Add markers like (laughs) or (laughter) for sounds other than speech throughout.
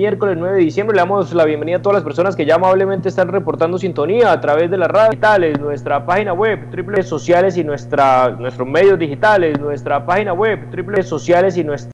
miércoles 9 de diciembre. Le damos la bienvenida a todas las personas que ya amablemente están reportando sintonía a través de las redes digitales, nuestra página web, triple sociales y nuestra, nuestros medios digitales, nuestra página web, triple sociales y nuestra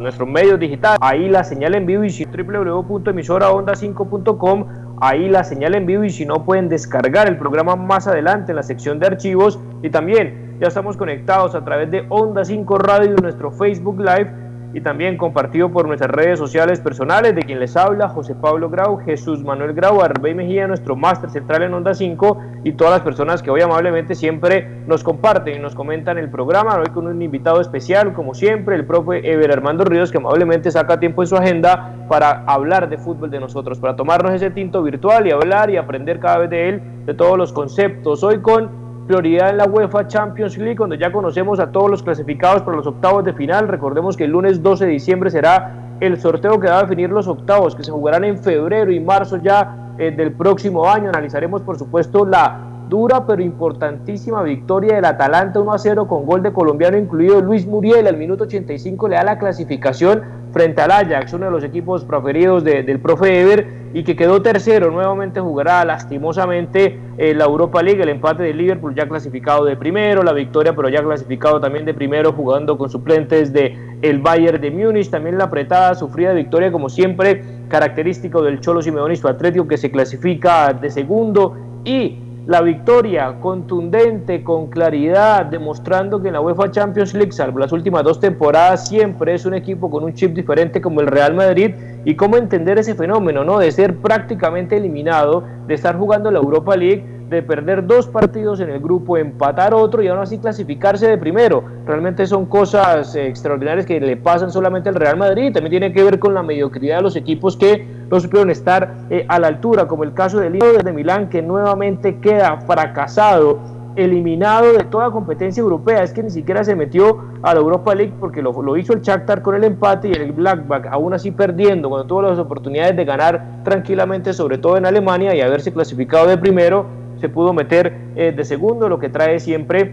nuestros medios digitales, ahí la señal en vivo y si www.emisoraonda5.com, ahí la señal en vivo y si no pueden descargar el programa más adelante en la sección de archivos y también ya estamos conectados a través de Onda 5 Radio y nuestro Facebook Live y también compartido por nuestras redes sociales personales de quien les habla, José Pablo Grau, Jesús Manuel Grau, Arbey Mejía, nuestro máster central en Onda 5 y todas las personas que hoy amablemente siempre nos comparten y nos comentan el programa, hoy con un invitado especial, como siempre, el profe Ever Armando Ríos, que amablemente saca tiempo en su agenda para hablar de fútbol de nosotros, para tomarnos ese tinto virtual y hablar y aprender cada vez de él, de todos los conceptos. Hoy con prioridad en la UEFA Champions League, donde ya conocemos a todos los clasificados para los octavos de final. Recordemos que el lunes 12 de diciembre será el sorteo que va a definir los octavos, que se jugarán en febrero y marzo ya eh, del próximo año. Analizaremos, por supuesto, la dura pero importantísima victoria del Atalanta 1 a 0 con gol de colombiano incluido Luis Muriel. Al minuto 85 le da la clasificación frente al Ajax, uno de los equipos preferidos del profe Ever y que quedó tercero, nuevamente jugará lastimosamente la Europa League, el empate de Liverpool ya clasificado de primero, la victoria pero ya clasificado también de primero jugando con suplentes de el Bayern de Múnich, también la apretada, sufrida victoria como siempre, característico del Cholo Simeone y su Atlético que se clasifica de segundo y la victoria contundente, con claridad, demostrando que en la UEFA Champions League, salvo las últimas dos temporadas, siempre es un equipo con un chip diferente como el Real Madrid y cómo entender ese fenómeno, ¿no? De ser prácticamente eliminado, de estar jugando la Europa League de perder dos partidos en el grupo, empatar otro y aún así clasificarse de primero. Realmente son cosas eh, extraordinarias que le pasan solamente al Real Madrid. También tiene que ver con la mediocridad de los equipos que no supieron estar eh, a la altura, como el caso del Inter de Milán, que nuevamente queda fracasado, eliminado de toda competencia europea. Es que ni siquiera se metió a la Europa League porque lo, lo hizo el Shakhtar con el empate y el Blackback, aún así perdiendo, cuando tuvo las oportunidades de ganar tranquilamente, sobre todo en Alemania, y haberse clasificado de primero se pudo meter eh, de segundo, lo que trae siempre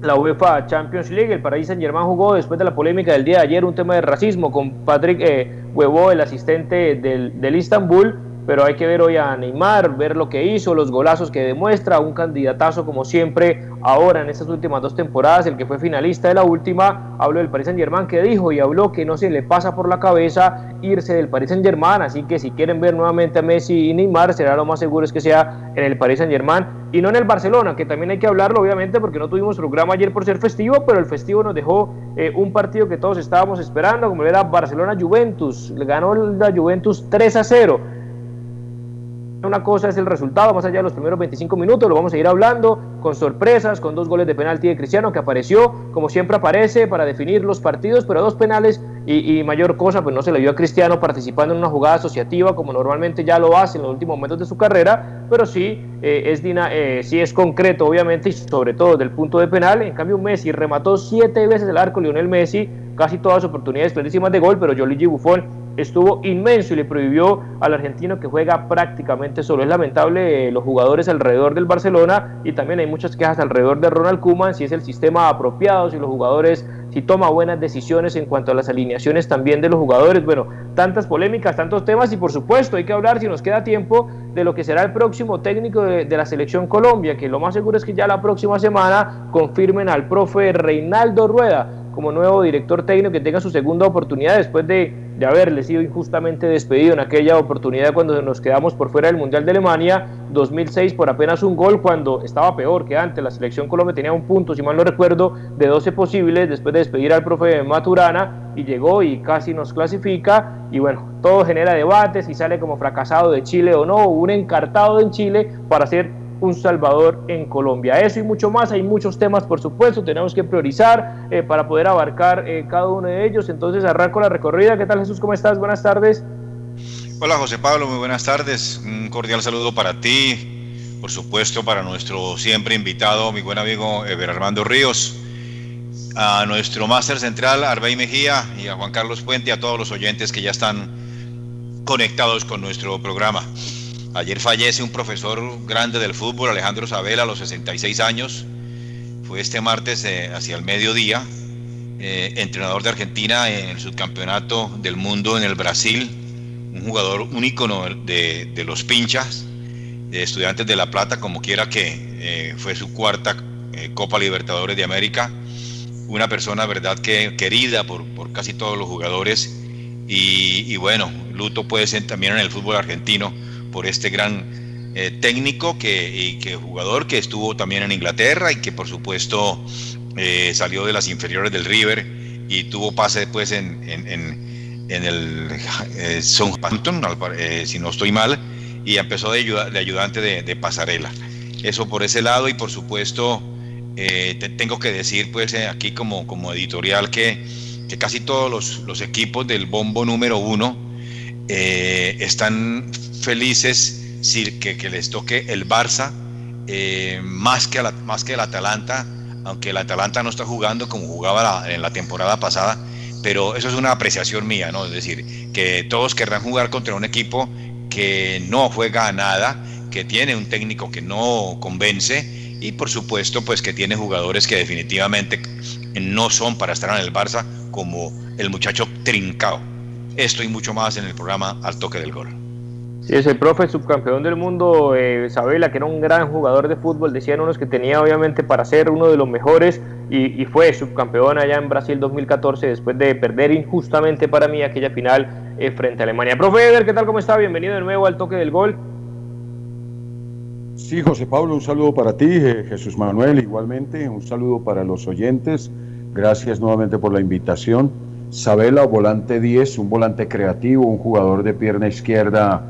la UEFA Champions League. El Paris Saint Germain jugó después de la polémica del día de ayer un tema de racismo con Patrick eh, Huevo, el asistente del, del Istanbul pero hay que ver hoy a Neymar, ver lo que hizo, los golazos que demuestra, un candidatazo como siempre ahora en estas últimas dos temporadas, el que fue finalista de la última, habló del Paris Saint Germain que dijo y habló que no se le pasa por la cabeza irse del Paris Saint Germain, así que si quieren ver nuevamente a Messi y Neymar, será lo más seguro es que sea en el Paris Saint Germain y no en el Barcelona, que también hay que hablarlo obviamente porque no tuvimos programa ayer por ser festivo, pero el festivo nos dejó eh, un partido que todos estábamos esperando, como era Barcelona-Juventus, le ganó la Juventus 3 a 0 una cosa es el resultado, más allá de los primeros 25 minutos, lo vamos a ir hablando con sorpresas, con dos goles de penalti de Cristiano que apareció, como siempre aparece, para definir los partidos, pero dos penales y, mayor cosa, pues no se le vio a Cristiano participando en una jugada asociativa como normalmente ya lo hace en los últimos momentos de su carrera, pero sí, eh, es, eh, sí es concreto, obviamente, y sobre todo del punto de penal. En cambio, Messi remató siete veces el arco, Lionel Messi, casi todas oportunidades clarísimas de gol, pero Yoligi Buffon estuvo inmenso y le prohibió al argentino que juega prácticamente solo. Es lamentable eh, los jugadores alrededor del Barcelona y también hay muchas quejas alrededor de Ronald Koeman, si es el sistema apropiado, si los jugadores, si toma buenas decisiones en cuanto a las alineaciones también de los jugadores. Bueno, tantas polémicas, tantos temas y por supuesto hay que hablar, si nos queda tiempo, de lo que será el próximo técnico de, de la selección Colombia, que lo más seguro es que ya la próxima semana confirmen al profe Reinaldo Rueda como nuevo director técnico que tenga su segunda oportunidad después de, haberle sido injustamente despedido en aquella oportunidad cuando nos quedamos por fuera del Mundial de Alemania 2006 por apenas un gol cuando estaba peor que antes. La selección Colombia tenía un punto, si mal no recuerdo, de 12 posibles después de despedir al profe Maturana y llegó y casi nos clasifica y bueno, todo genera debates si sale como fracasado de Chile o no, un encartado en Chile para ser un Salvador en Colombia. Eso y mucho más, hay muchos temas por supuesto, tenemos que priorizar eh, para poder abarcar eh, cada uno de ellos. Entonces arranco la recorrida. ¿Qué tal Jesús? ¿Cómo estás? Buenas tardes. Hola José Pablo, muy buenas tardes. Un cordial saludo para ti, por supuesto para nuestro siempre invitado, mi buen amigo Eber Armando Ríos, a nuestro máster central Arbey Mejía y a Juan Carlos Puente, a todos los oyentes que ya están conectados con nuestro programa. Ayer fallece un profesor grande del fútbol, Alejandro Sabela, a los 66 años. Fue este martes eh, hacia el mediodía. eh, entrenador de Argentina en el subcampeonato del mundo en el Brasil, un jugador único de, de, los pinchas, de estudiantes de La Plata, como quiera que eh, fue su cuarta Copa Libertadores de América, una persona, verdad, que querida por, por casi todos los jugadores y, bueno, luto puede ser también en el fútbol argentino por este gran técnico que, y que jugador que estuvo también en Inglaterra y que por supuesto eh, salió de las inferiores del River y tuvo pase después en, en, en, el eh, Southampton, eh, si no estoy mal, y empezó de, de ayudante de, pasarela. Eso por ese lado y por supuesto te tengo que decir pues aquí como, como editorial que, que casi todos los, los, equipos del bombo número uno están felices que, les toque el Barça más, que más que el Atalanta aunque el Atalanta no está jugando como jugaba en la temporada pasada, pero eso es una apreciación mía, ¿no? Es decir, que todos querrán jugar contra un equipo que no juega a nada, que tiene un técnico que no convence y por supuesto pues que tiene jugadores que definitivamente no son para estar en el Barça como el muchacho Trincao. Esto y mucho más en el programa Al Toque del Gol. Sí, es el profe subcampeón del mundo, eh, Sabela, que era un gran jugador de fútbol, decían unos que tenía obviamente para ser uno de los mejores y, fue subcampeón allá en Brasil 2014 después de perder injustamente para mí aquella final eh, frente a Alemania. Profe Eder, ¿qué tal? ¿Cómo está? Bienvenido de nuevo al toque del gol. Sí, José Pablo, un saludo para ti, eh, Jesús Manuel, igualmente, un saludo para los oyentes, gracias nuevamente por la invitación. Sabela, volante 10, un volante creativo, un jugador de pierna izquierda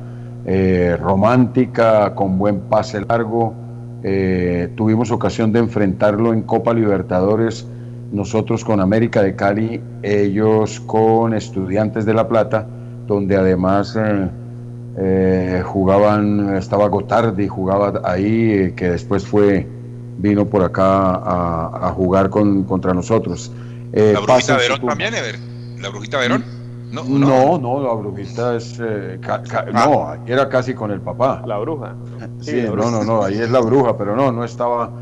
eh, romántica, con buen pase largo. Eh, tuvimos ocasión de enfrentarlo en Copa Libertadores, nosotros con América de Cali, ellos con Estudiantes de La Plata, donde además eh, jugaban, estaba Gotardi, jugaba ahí, que después fue vino por acá a, jugar con, contra nosotros. La Brujita Verón también, Ever. La Brujita Verón. No, no, la brujita es. Eh, ah. No, era casi con el papá. La bruja. Sí, no, no, no, ahí es la bruja, pero no, no estaba.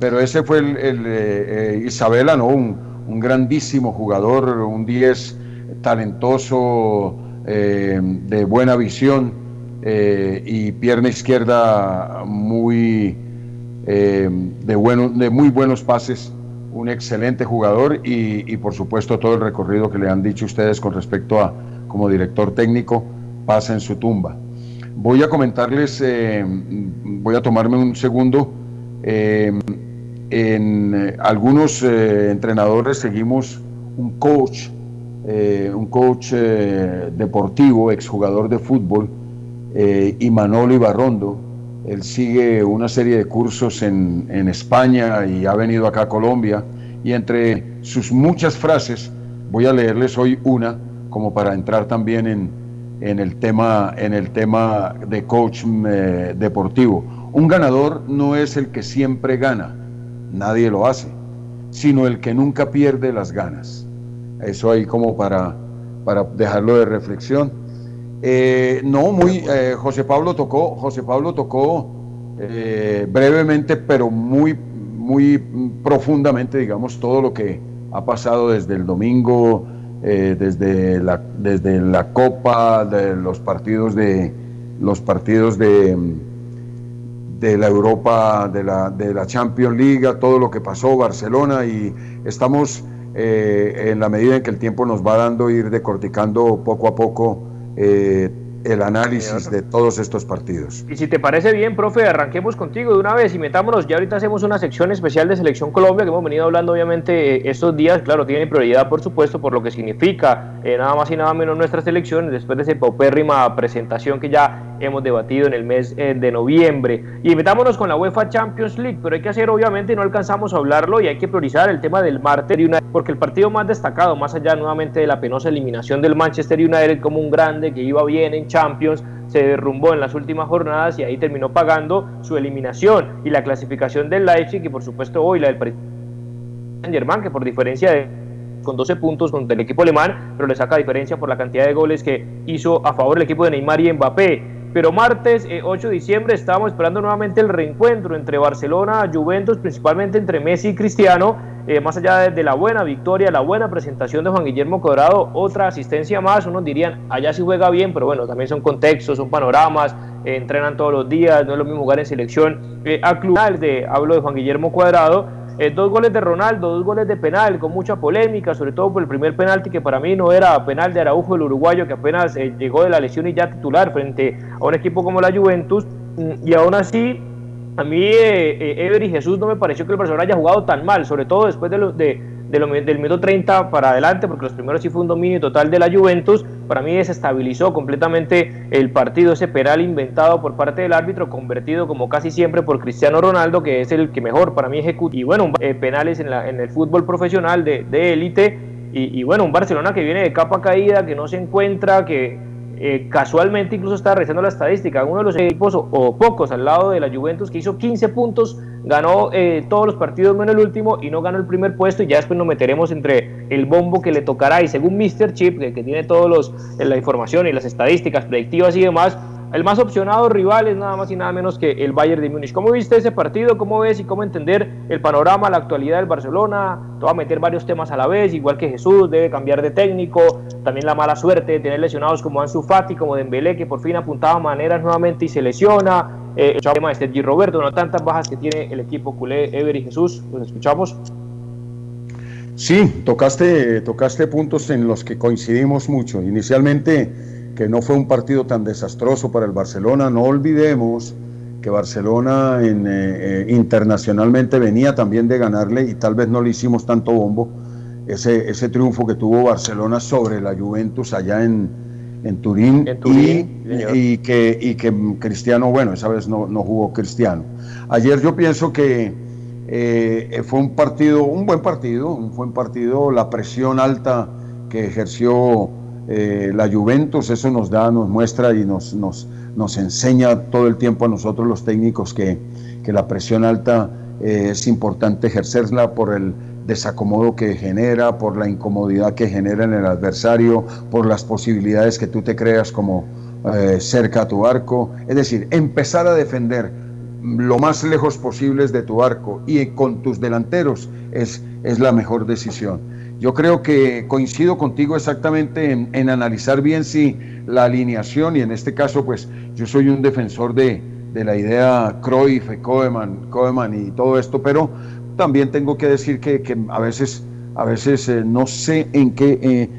Pero ese fue el, eh, eh, Isabela, ¿no? Un, grandísimo jugador, un 10 talentoso, de buena visión y pierna izquierda muy. de, bueno, de muy buenos pases un excelente jugador y, por supuesto todo el recorrido que le han dicho ustedes con respecto a como director técnico pasa en su tumba. Voy a comentarles, eh, voy a tomarme un segundo. Eh, en eh, algunos entrenadores seguimos un coach, un coach deportivo, exjugador de fútbol, y Ibarrondo, él sigue una serie de cursos en, España y ha venido acá a Colombia. Y entre sus muchas frases, voy a leerles hoy una como para entrar también en, el, tema, en el tema de coach eh, deportivo. Un ganador no es el que siempre gana, nadie lo hace, sino el que nunca pierde las ganas. Eso ahí como para, para dejarlo de reflexión. Eh, no, muy, eh, José Pablo tocó, José Pablo tocó eh, brevemente, pero muy, muy profundamente, digamos, todo lo que ha pasado desde el domingo, desde, la, desde la Copa, de los partidos de los partidos de, de la Europa, de la, de la Champions League, todo lo que pasó, Barcelona, y estamos en la medida en que el tiempo nos va dando ir decorticando poco a poco eh, el análisis de todos estos partidos. Y si te parece bien, profe, arranquemos contigo de una vez y metámonos. Ya ahorita hacemos una sección especial de Selección Colombia que hemos venido hablando obviamente eh, estos días. Claro, tiene prioridad por supuesto por lo que significa eh, nada más y nada menos nuestra selección después de esa paupérrima presentación que ya hemos debatido en el mes de noviembre. Y metámonos con la UEFA Champions League, pero hay que hacer obviamente, no alcanzamos a hablarlo y hay que priorizar el tema del martes una porque el partido más destacado, más allá nuevamente de la penosa eliminación del Manchester United como un grande que iba bien en Champions, se derrumbó en las últimas jornadas y ahí terminó pagando su eliminación y la clasificación del Leipzig y por supuesto hoy la del Paris Saint-Germain, que por diferencia de con 12 puntos contra el equipo alemán, pero le saca diferencia por la cantidad de goles que hizo a favor del equipo de Neymar y Mbappé. Pero martes 8 de diciembre estábamos esperando nuevamente el reencuentro entre Barcelona, Juventus, principalmente entre Messi y Cristiano. más allá de, la buena victoria, la buena presentación de Juan Guillermo Cuadrado, otra asistencia más, unos dirían, allá sí juega bien, pero bueno, también son contextos, son panoramas, entrenan todos los días, no es lo mismo jugar en selección a club de, hablo de Juan Guillermo Cuadrado, eh, dos goles de Ronaldo, dos goles de penal, con mucha polémica, sobre todo por el primer penalti que para mí no era penal de Araujo, el uruguayo, que apenas eh, llegó de la lesión y ya titular frente a un equipo como la Juventus. Mm, y aún así, a mí eh, Ever y Jesús no me pareció que el Barcelona haya jugado tan mal, sobre todo después de, los de del minuto 30 para adelante, porque los primeros sí fue un dominio total de la Juventus, para mí desestabilizó completamente el partido, ese penal inventado por parte del árbitro, convertido como casi siempre por Cristiano Ronaldo, que es el que mejor para mí ejecuta, y bueno, eh, penales en, la, en, el fútbol profesional de élite, y, y bueno, un Barcelona que viene de capa caída, que no se encuentra, que eh, casualmente incluso está revisando la estadística, uno de los equipos o, pocos al lado de la Juventus que hizo 15 puntos, ganó eh, todos los partidos menos el último y no ganó el primer puesto y ya después nos meteremos entre el bombo que le tocará y según Mr. Chip, que, que tiene todos eh, la información y las estadísticas predictivas y demás, el más opcionado rival es nada más y nada menos que el Bayern de Múnich. ¿Cómo viste ese partido? ¿Cómo ves y cómo entender el panorama, la actualidad del Barcelona? Te va a meter varios temas a la vez, igual que Jesús, debe cambiar de técnico, también la mala suerte de tener lesionados como Ansu Fati, como Dembélé, que por fin apuntaba maneras nuevamente y se lesiona. Eh, el tema de Sergi Roberto, no tantas bajas que tiene el equipo culé, Ever y Jesús, los escuchamos. Sí, tocaste, tocaste puntos en los que coincidimos mucho. Inicialmente que no fue un partido tan desastroso para el Barcelona. No olvidemos que Barcelona en, eh, eh, internacionalmente venía también de ganarle y tal vez no le hicimos tanto bombo ese, ese triunfo que tuvo Barcelona sobre la Juventus allá en, en Turín, y, que, y que Cristiano, bueno, esa vez no, no jugó Cristiano. Ayer yo pienso que eh, fue un partido, un buen partido, un buen partido, la presión alta que ejerció eh, la Juventus, eso nos da, nos muestra y nos, nos, nos enseña todo el tiempo a nosotros los técnicos que, que la presión alta eh, es importante ejercerla por el desacomodo que genera, por la incomodidad que genera en el adversario, por las posibilidades que tú te creas como eh, cerca a tu arco. Es decir, empezar a defender lo más lejos posibles de tu arco y con tus delanteros es, es la mejor decisión. Yo creo que coincido contigo exactamente en, analizar bien si la alineación, y en este caso, pues yo soy un defensor de, la idea Cruyff, Koeman, Koeman y todo esto, pero también tengo que decir que, a veces, a veces eh, no sé en qué, eh,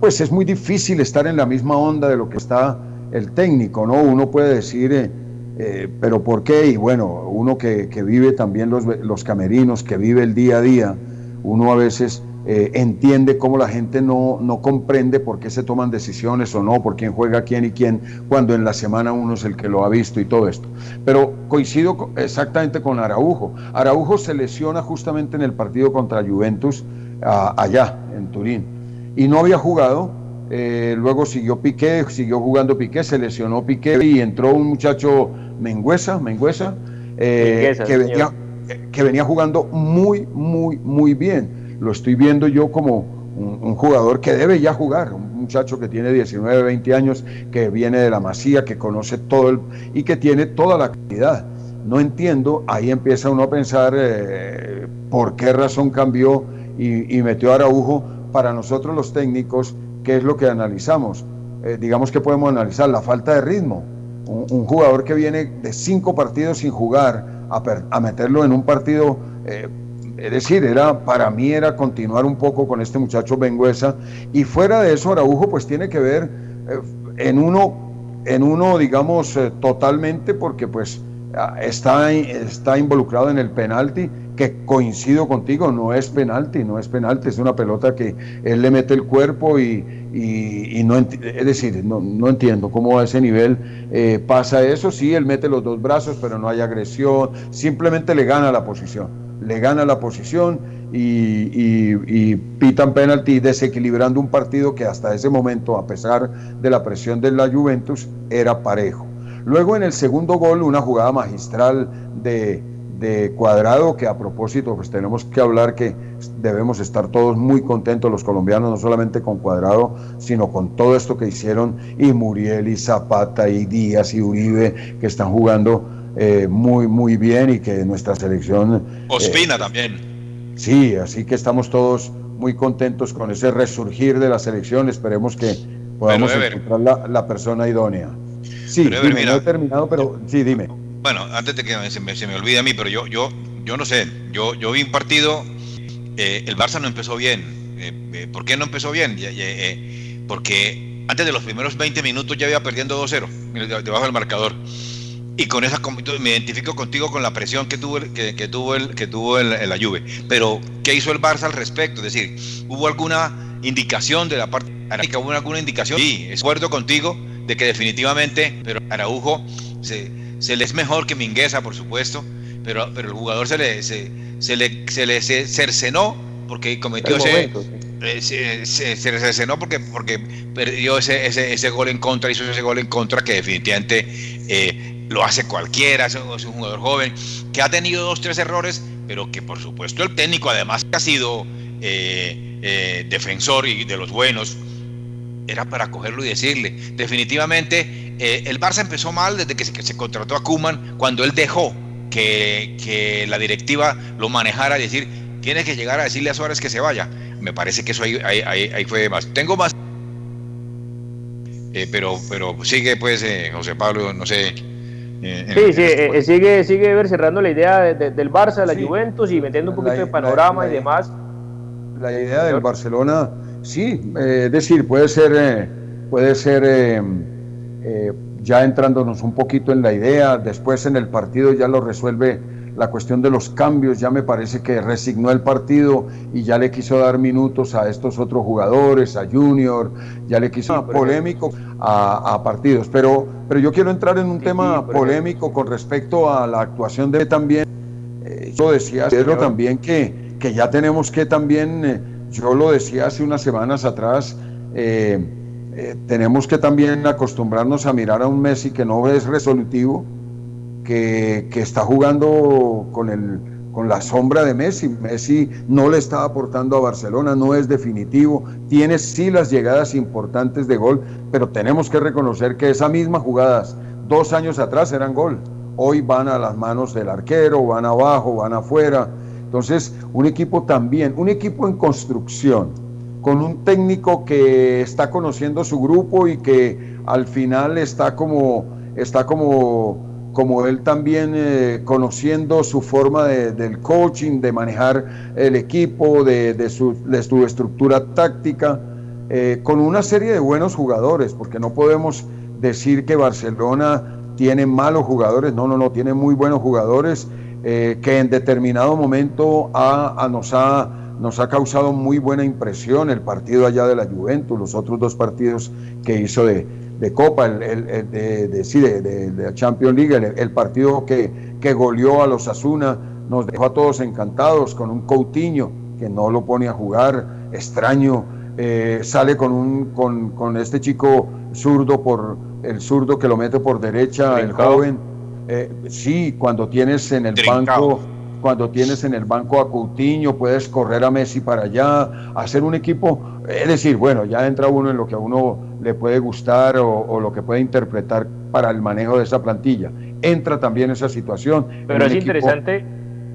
pues es muy difícil estar en la misma onda de lo que está el técnico, ¿no? Uno puede decir, eh, pero ¿por qué? Y bueno, uno que, vive también los, los camerinos, que vive el día a día, uno a veces eh, entiende cómo la gente no, no, comprende por qué se toman decisiones o no, por quién juega quién y quién, cuando en la semana uno es el que lo ha visto y todo esto. Pero coincido exactamente con Araujo. Araujo se lesiona justamente en el partido contra Juventus allá, en Turín, y no había jugado. Eh, luego siguió Piqué, siguió jugando Piqué, se lesionó Piqué y entró un muchacho Mengüesa, Mengüesa, eh, que, venía, que venía jugando muy, muy, muy bien lo estoy viendo yo como un, jugador que debe ya jugar, un muchacho que tiene 19, 20 años, que viene de la masía, que conoce todo el, y que tiene toda la calidad. No entiendo, ahí empieza uno a pensar eh, por qué razón cambió y, metió a Araujo. Para nosotros los técnicos, ¿qué es lo que analizamos? Eh, digamos que podemos analizar la falta de ritmo. Un, jugador que viene de cinco partidos sin jugar, a, meterlo en un partido eh, es decir, era, para mí era continuar un poco con este muchacho Benguesa. Y fuera de eso, Araujo pues tiene que ver eh, en uno, en uno digamos, eh, totalmente, porque pues está, está involucrado en el penalti, que coincido contigo, no es penalti, no es penalti, es una pelota que él le mete el cuerpo y, y, no, es decir, no, no, entiendo cómo a ese nivel eh, pasa eso, sí, él mete los dos brazos, pero no hay agresión, simplemente le gana la posición le gana la posición y, pitan penalti desequilibrando un partido que hasta ese momento, a pesar de la presión de la Juventus, era parejo. Luego en el segundo gol, una jugada magistral de, de Cuadrado, que a propósito, pues tenemos que hablar que debemos estar todos muy contentos los colombianos, no solamente con Cuadrado, sino con todo esto que hicieron, y Muriel, y Zapata, y Díaz, y Uribe, que están jugando eh, muy, muy bien y que nuestra selección... Ospina también. Sí, así que estamos todos muy contentos con ese resurgir de la selección, esperemos que podamos encontrar la, la, persona idónea. Sí, no he terminado, pero sí, dime. Bueno, antes de que se me, se me olvide a mí, pero yo, yo, yo no sé, yo, yo vi un partido, eh, el Barça no empezó bien. Eh, eh, ¿Por qué no empezó bien? porque antes de los primeros 20 minutos ya iba perdiendo 2-0, debajo del marcador. Y con esa me identifico contigo con la presión que tuvo que, que tuvo el que tuvo el, la Juve. Pero ¿qué hizo el Barça al respecto? Es decir, ¿hubo alguna indicación de la parte ¿Hubo alguna indicación? Sí, es acuerdo contigo de que definitivamente, pero Araujo se, se le es mejor que Mingueza, por supuesto, pero, pero el jugador se le, se, le, se le cercenó porque cometió ese. Eh, se, se, cercenó porque, porque perdió ese, ese, ese, gol en contra, hizo ese gol en contra que definitivamente eh, lo hace cualquiera, es un, jugador joven, que ha tenido dos, tres errores, pero que por supuesto el técnico además ha sido eh, defensor y de los buenos, era para cogerlo y decirle, definitivamente eh, el Barça empezó mal desde que se, contrató a Kuman, cuando él dejó que, la directiva lo manejara y decir, tiene que llegar a decirle a Suárez que se vaya. Me parece que eso ahí, ahí, fue más. Tengo más, eh, pero, pero sigue pues eh, José Pablo, no sé. sí, sí, sigue, sigue ver cerrando la idea del Barça, de la Juventus y metiendo un poquito de panorama y demás. La idea del Barcelona Sí, eh, es decir, puede ser, eh, puede ser eh, ya entrándonos un poquito en la idea, después en el partido ya lo resuelve la cuestión de los cambios, ya me parece que resignó el partido y ya le quiso dar minutos a estos otros jugadores, a Junior, ya le quiso polémico a, partidos, pero, pero yo quiero entrar en un tema polémico con respecto a la actuación de también, yo decía Pedro también que, que ya tenemos que también yo lo decía hace unas semanas atrás, eh, eh, tenemos que también acostumbrarnos a mirar a un Messi que no es resolutivo, que, está jugando con, el, con la sombra de Messi. Messi no le está aportando a Barcelona, no es definitivo, tiene sí las llegadas importantes de gol, pero tenemos que reconocer que esas mismas jugadas dos años atrás eran gol. Hoy van a las manos del arquero, van abajo, van afuera entonces, un equipo también, un equipo en construcción, con un técnico que está conociendo su grupo y que al final está como, está como, como él también eh, conociendo su forma del coaching, de manejar el equipo, de, su, estructura táctica, eh, con una serie de buenos jugadores, porque no podemos decir que Barcelona tiene malos jugadores, no, no, no, tiene muy buenos jugadores eh, que en determinado momento nos, ha, nos ha causado muy buena impresión el partido allá de la Juventus, los otros dos partidos que hizo de, Copa, el, de, de, de, Champions League, el, partido que, que goleó a los Asuna, nos dejó a todos encantados con un Coutinho que no lo pone a jugar, extraño, eh, sale con, un, con, con este chico zurdo por el zurdo que lo mete por derecha, el joven eh, sí, cuando tienes en el banco, cuando tienes en el banco a Coutinho, puedes correr a Messi para allá, hacer un equipo, es decir, bueno, ya entra uno en lo que a uno le puede gustar o, lo que puede interpretar para el manejo de esa plantilla. Entra también esa situación. Pero es interesante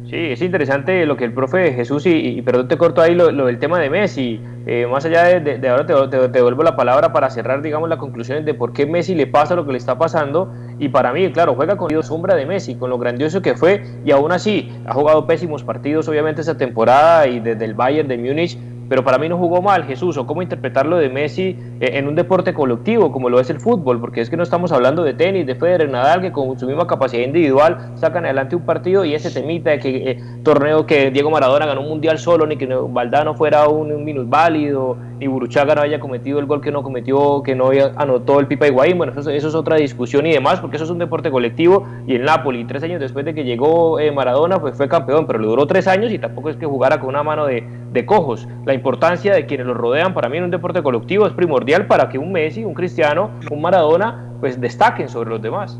Sí, es interesante lo que el profe Jesús, y, perdón te corto ahí lo, del tema de Messi, eh, más allá de, ahora te, devuelvo la palabra para cerrar, digamos, las conclusiones de por qué Messi le pasa lo que le está pasando, y para mí, claro, juega con sombra de Messi, con lo grandioso que fue, y aún así ha jugado pésimos partidos, obviamente, esa temporada, y desde el Bayern de Múnich, pero para mí no jugó mal Jesús, o cómo interpretarlo de Messi eh, en un deporte colectivo como lo es el fútbol, porque es que no estamos hablando de tenis, de Federer, Nadal, que con su misma capacidad individual sacan adelante un partido y ese temita de que eh, torneo que Diego Maradona ganó un mundial solo, ni que Valdano fuera un, un válido, ni Buruchaga no haya cometido el gol que no cometió, que no anotó el Pipa Higuaín, bueno, eso, es otra discusión y demás, porque eso es un deporte colectivo y el Napoli, tres años después de que llegó eh, Maradona, pues fue campeón, pero le duró tres años y tampoco es que jugara con una mano de, de cojos. Importancia de quienes lo rodean para mí en un deporte colectivo es primordial para que un Messi, un Cristiano, un Maradona, pues destaquen sobre los demás.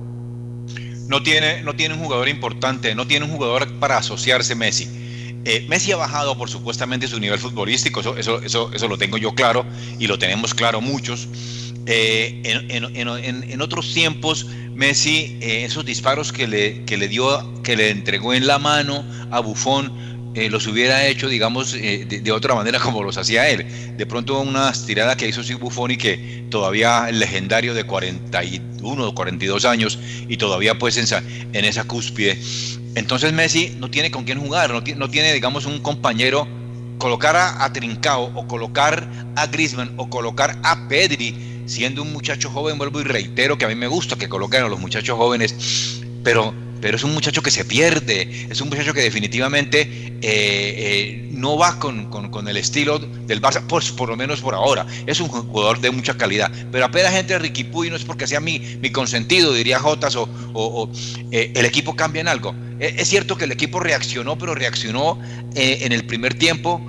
no tiene, no tiene un jugador importante, no tiene un jugador para asociarse Messi. Eh, Messi ha bajado por supuestamente su nivel futbolístico, eso, eso, eso, lo tengo yo claro y lo tenemos claro muchos. Eh, en, otros tiempos, Messi, eh, esos disparos que le, que le dio, que le entregó en la mano a Buffon, eh, los hubiera hecho, digamos, eh, de, otra manera (laughs) como los hacía él. De pronto una tirada que hizo Sig Buffoni que todavía legendario de 41 o 42 años y todavía pues en esa, en esa cúspide. Entonces Messi no tiene con quién jugar, no, no tiene, digamos, un compañero colocar a, Trincao o colocar a Griezmann o colocar a Pedri, siendo un muchacho joven, vuelvo y reitero que a mí me gusta que coloquen a los muchachos jóvenes, pero pero es un muchacho que se pierde, es un muchacho que definitivamente eh, eh, no va con, el estilo del Barça, por, por, lo menos por ahora. Es un jugador de mucha calidad, pero apenas gente Ricky Puy no es porque sea mi, mi consentido, diría Jotas, o, eh, el equipo cambia en algo. es cierto que el equipo reaccionó, pero reaccionó en el primer tiempo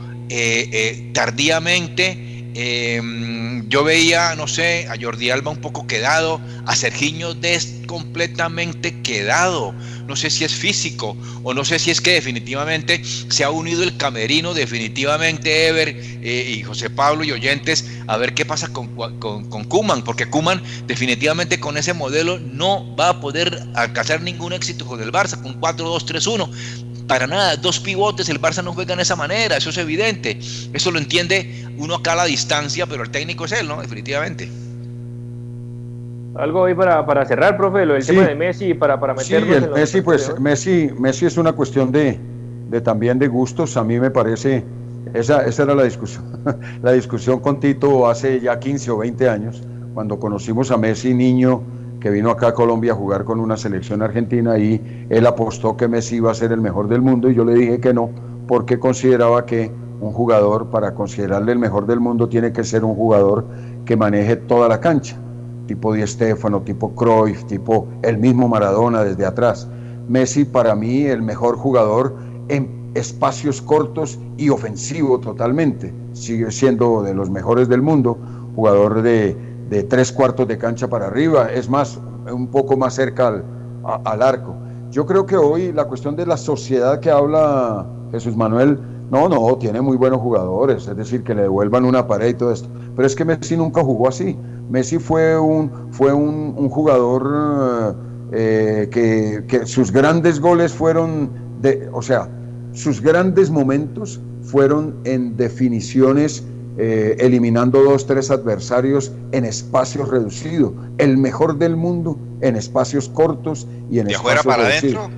tardíamente Em, yo veía, no sé, a Jordi Alba un poco quedado, a Sergiño Dest completamente quedado. No sé si es físico o no sé si es que definitivamente se ha unido el camerino, definitivamente Ever eh, y José Pablo y oyentes, a ver qué pasa con, con, con Kuman, porque Kuman definitivamente con ese modelo no va a poder alcanzar ningún éxito con el Barça, con 4-2-3-1 para nada, dos pivotes, el Barça no juega de esa manera, eso es evidente. Eso lo entiende uno acá a la distancia, pero el técnico es él, ¿no? Definitivamente. Algo ahí para, para cerrar, profe, lo del tema de Messi, para, para meternos sí, el Messi, pues Messi, Messi es una cuestión de, de, también de gustos. A mí me parece, esa, esa era la discusión, (laughs) la discusión con Tito hace ya 15 o 20 años, cuando conocimos a Messi niño que vino acá a Colombia a jugar con una selección argentina y él apostó que Messi iba a ser el mejor del mundo y yo le dije que no, porque consideraba que un jugador, para considerarle el mejor del mundo, tiene que ser un jugador que maneje toda la cancha, tipo Di Stefano, tipo Cruyff, tipo el mismo Maradona desde atrás. Messi para mí el mejor jugador en espacios cortos y ofensivo totalmente. Sigue siendo de los mejores del mundo, jugador de de tres cuartos de cancha para arriba, es más, un poco más cerca al, arco. Yo creo que hoy la cuestión de la sociedad que habla Jesús Manuel, no, no, tiene muy buenos jugadores, es decir, que le devuelvan una pared y todo esto. Pero es que Messi nunca jugó así. Messi fue un, fue un, jugador eh, que, que, sus grandes goles fueron, de, o sea, sus grandes momentos fueron en definiciones eh, eliminando dos, tres adversarios en espacios reducidos. El mejor del mundo en espacios cortos y en ¿De espacios afuera para adentro?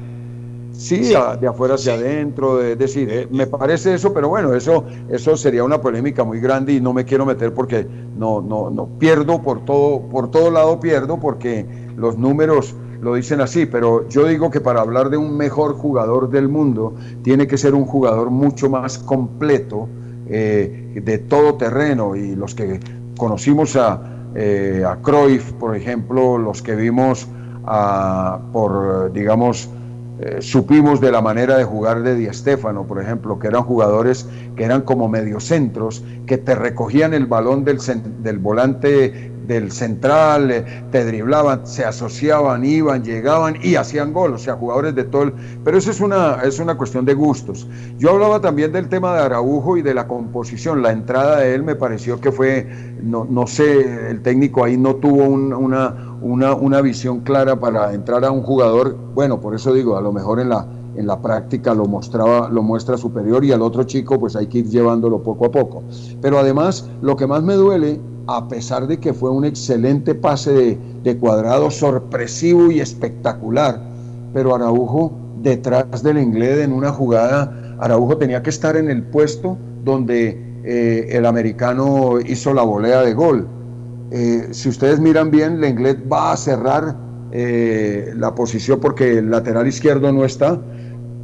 Sí, de afuera hacia adentro, es decir, eh, me parece eso, pero bueno, eso, eso sería una polémica muy grande y no me quiero meter porque no, no, no pierdo por todo, por todo lado pierdo porque los números lo dicen así, pero yo digo que para hablar de un mejor jugador del mundo tiene que ser un jugador mucho más completo, eh, de todo terreno. Y los que conocimos a, eh, a Cruyff, por ejemplo, los que vimos a, por, digamos, eh, supimos de la manera de jugar de Di Stéfano, por ejemplo, que eran jugadores que eran como mediocentros, que te recogían el balón del, del volante del central, eh, te driblaban, se asociaban, iban, llegaban y hacían gol, o sea, jugadores de todo el... Pero eso es una, es una cuestión de gustos. Yo hablaba también del tema de Araujo y de la composición, la entrada de él me pareció que fue, no, no sé, el técnico ahí no tuvo una, una, una visión clara para entrar a un jugador, bueno, por eso digo, a lo mejor en la, en la práctica lo mostraba, lo muestra superior y al otro chico pues hay que ir llevándolo poco a poco. Pero además, lo que más me duele a pesar de que fue un excelente pase de, cuadrado sorpresivo y espectacular, pero Araujo detrás del inglés en una jugada, Araujo tenía que estar en el puesto donde eh, el americano hizo la volea de gol. Eh, si ustedes miran bien, inglés va a cerrar eh, la posición porque el lateral izquierdo no está.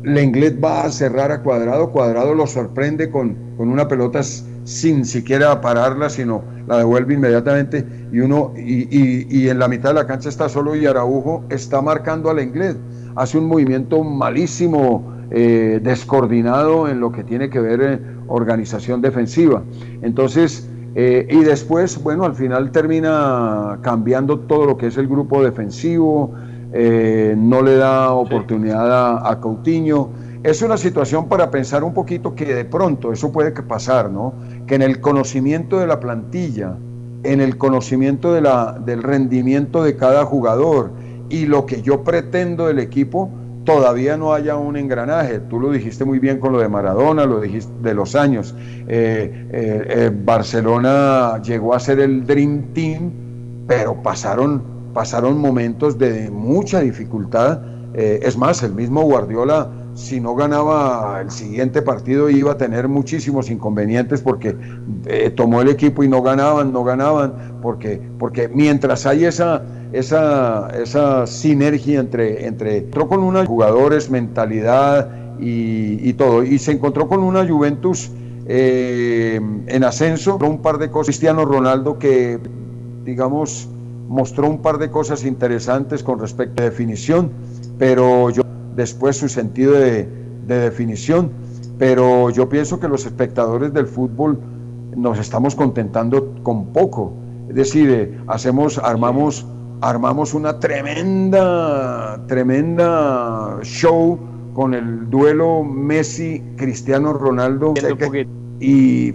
inglés va a cerrar a Cuadrado, Cuadrado lo sorprende con, con una pelota sin siquiera pararla, sino la devuelve inmediatamente y uno y, en la mitad de la cancha está solo y Araujo está marcando al inglés. Hace un movimiento malísimo, eh, descoordinado en lo que tiene que ver en organización defensiva. Entonces, eh, y después, bueno, al final termina cambiando todo lo que es el grupo defensivo. eh, no le da oportunidad a, Coutinho. Es una situación para pensar un poquito que de pronto eso puede pasar, ¿no? Que en el conocimiento de la plantilla, en el conocimiento de la, del rendimiento de cada jugador y lo que yo pretendo del equipo, todavía no haya un engranaje. Tú lo dijiste muy bien con lo de Maradona, lo dijiste de los años. Eh, eh, eh, Barcelona llegó a ser el Dream Team, pero pasaron, pasaron momentos de mucha dificultad. es más, el mismo Guardiola, si no ganaba el siguiente partido, iba a tener muchísimos inconvenientes porque tomó el equipo y no ganaban, no ganaban, porque, porque mientras hay esa esa, esa sinergia entre, entre, entró con unos jugadores, mentalidad y, todo, y se encontró con una Juventus eh, en ascenso, un par de cosas, Cristiano Ronaldo que, digamos, mostró un par de cosas interesantes con respecto a definición, pero yo después su sentido de, de definición, pero yo pienso que los espectadores del fútbol nos estamos contentando con poco, es decir, eh, hacemos, armamos armamos una tremenda, tremenda show con el duelo Messi-Cristiano Ronaldo. Y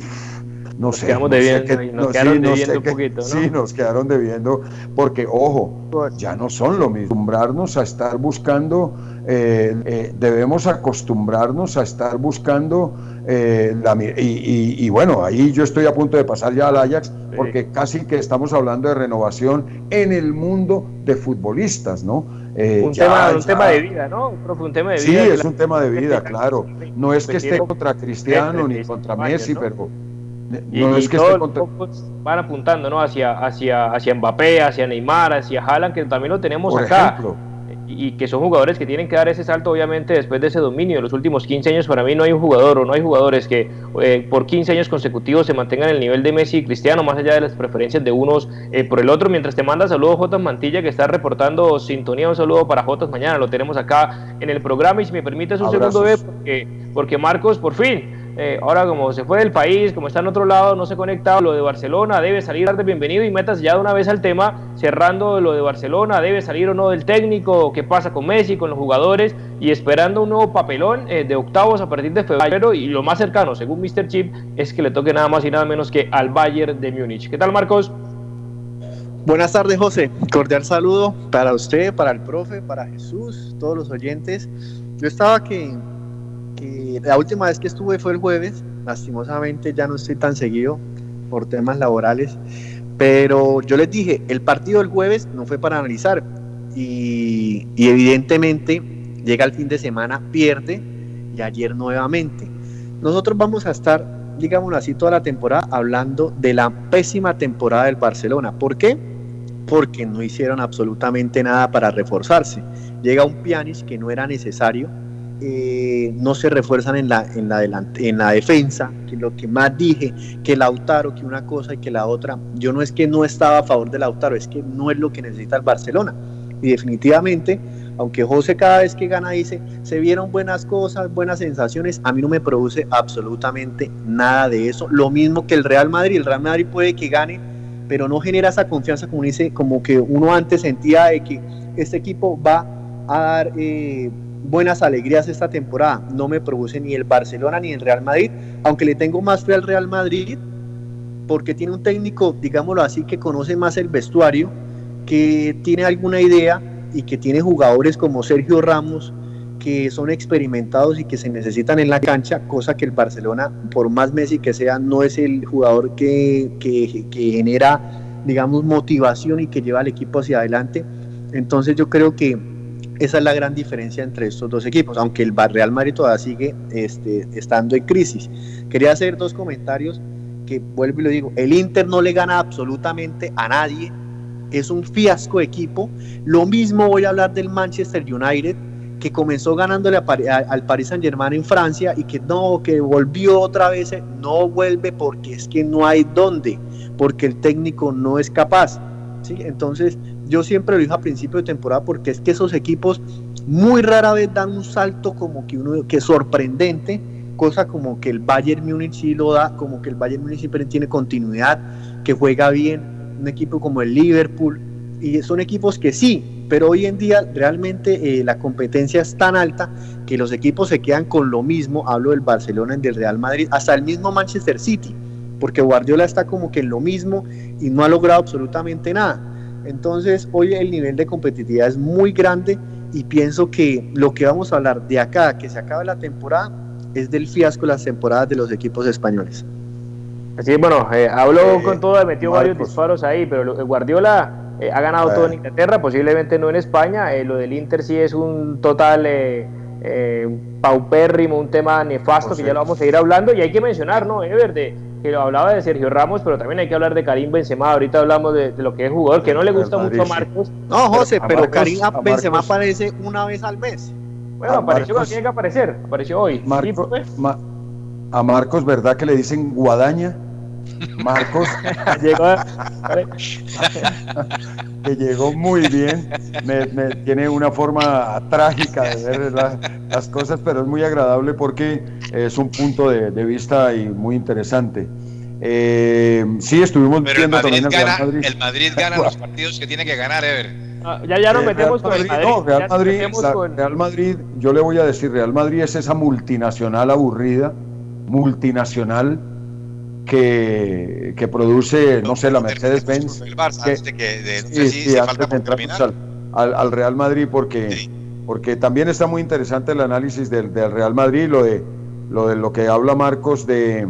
no sé. Quedamos debiendo, nos quedaron debiendo un poquito, ¿no? Sí, nos quedaron debiendo, porque ojo, ya no son lo mismo. Acostumbrarnos a estar buscando, eh, eh, debemos acostumbrarnos a estar buscando, eh, la, y, y, bueno, ahí yo estoy a punto de pasar ya al Ajax, porque casi que estamos hablando de renovación en el mundo de futbolistas, ¿no? un, tema, un tema, de vida, ¿no? un tema de vida. Sí, es un tema de vida, claro. No es que esté contra Cristiano ni contra Messi, pero y, no es que todos van apuntando ¿no? hacia, hacia, hacia Mbappé, hacia Neymar, hacia Haaland, que también lo tenemos acá. Y que son jugadores que tienen que dar ese salto, obviamente, después de ese dominio. En los últimos 15 años, para mí, no hay un jugador o no hay jugadores que eh, por 15 años consecutivos se mantengan el nivel de Messi y Cristiano, más allá de las preferencias de unos eh, por el otro. Mientras te manda saludos, Jotas Mantilla, que está reportando sintonía. Un saludo para Jotas mañana, lo tenemos acá en el programa. Y si me permites un segundo, B, porque, porque Marcos, por fin eh, ahora como se fue del país, como está en otro lado, no se conecta lo de Barcelona, debe salir de bienvenido y metas ya de una vez al tema, cerrando lo de Barcelona, debe salir o no del técnico, qué pasa con Messi, con los jugadores y esperando un nuevo papelón eh, de octavos a partir de febrero y lo más cercano, según Mr. Chip, es que le toque nada más y nada menos que al Bayern de Múnich. ¿Qué tal Marcos? Buenas tardes, José. Cordial saludo para usted, para el profe, para Jesús, todos los oyentes. Yo estaba que la última vez que estuve fue el jueves, lastimosamente ya no estoy tan seguido por temas laborales, pero yo les dije, el partido del jueves no fue para analizar y, evidentemente llega el fin de semana, pierde y ayer nuevamente. Nosotros vamos a estar, digámoslo así, toda la temporada hablando de la pésima temporada del Barcelona. ¿Por qué? Porque no hicieron absolutamente nada para reforzarse. Llega un Pianis que no era necesario, eh, no se refuerzan en la, en, la en la defensa, que lo que más dije, que Lautaro, que una cosa y que la otra, yo no es que no estaba a favor de Lautaro, es que no es lo que necesita el Barcelona. Y definitivamente, aunque José cada vez que gana dice, se vieron buenas cosas, buenas sensaciones, a mí no me produce absolutamente nada de eso. Lo mismo que el Real Madrid, el Real Madrid puede que gane, pero no genera esa confianza como dice, como que uno antes sentía de que este equipo va a dar... Eh, buenas alegrías esta temporada. No me produce ni el Barcelona ni el Real Madrid, aunque le tengo más fe al Real Madrid, porque tiene un técnico, digámoslo así, que conoce más el vestuario, que tiene alguna idea y que tiene jugadores como Sergio Ramos, que son experimentados y que se necesitan en la cancha, cosa que el Barcelona, por más Messi que sea, no es el jugador que, que, que genera, digamos, motivación y que lleva al equipo hacia adelante. Entonces yo creo que esa es la gran diferencia entre estos dos equipos, aunque el Real Madrid todavía sigue este, estando en crisis. Quería hacer dos comentarios que vuelvo y lo digo, el Inter no le gana absolutamente a nadie, es un fiasco de equipo. Lo mismo voy a hablar del Manchester United, que comenzó ganándole al Paris Saint Germain en Francia y que no, que volvió otra vez, no vuelve porque es que no hay dónde, porque el técnico no es capaz. ¿sí? Entonces, yo siempre lo dije a principio de temporada porque es que esos equipos muy rara vez dan un salto como que uno que sorprendente, cosa como que el Bayern Múnich sí lo da, como que el Bayern Múnich siempre tiene continuidad, que juega bien, un equipo como el Liverpool y son equipos que sí pero hoy en día realmente eh, la competencia es tan alta que los equipos se quedan con lo mismo, hablo del Barcelona y del Real Madrid, hasta el mismo Manchester City, porque Guardiola está como que en lo mismo y no ha logrado absolutamente nada. Entonces hoy el nivel de competitividad es muy grande y pienso que lo que vamos a hablar de acá, que se acabe la temporada, es del fiasco de las temporadas de los equipos españoles. Así bueno, eh, habló con todo, metió varios disparos ahí, pero Guardiola eh, ha ganado todo en Inglaterra, posiblemente no en España. Eh, lo del Inter sí es un total paupérrimo, un tema nefasto que ya lo vamos a ir hablando. Y hay que mencionar, ¿no, Ever? De, que lo hablaba de Sergio Ramos, pero también hay que hablar de Karim Benzema. Ahorita hablamos de, lo que es jugador, que no le gusta mucho a Marcos. No, José, pero, Karim Benzema aparece una vez al mes. Bueno, apareció cuando tiene que aparecer, apareció hoy. Pues. a Marcos, ¿verdad que le dicen guadaña? Marcos llegó, que (laughs) llegó muy bien, me, tiene una forma trágica de ver las cosas, pero es muy agradable porque es un punto de, vista y muy interesante. Eh, sí, estuvimos pero viendo el Madrid también gana, Madrid. El Madrid gana los partidos que tiene que ganar, Ever. Ah, ya, ya nos eh, metemos con el Madrid. No, Real Madrid, Real Madrid, yo le voy a decir, Real Madrid es esa multinacional aburrida, multinacional, que, que produce, no sé, la Mercedes-Benz. Al, al, Real Madrid, porque, porque también está muy interesante el análisis del, del, Real Madrid, lo de, lo de lo que habla Marcos de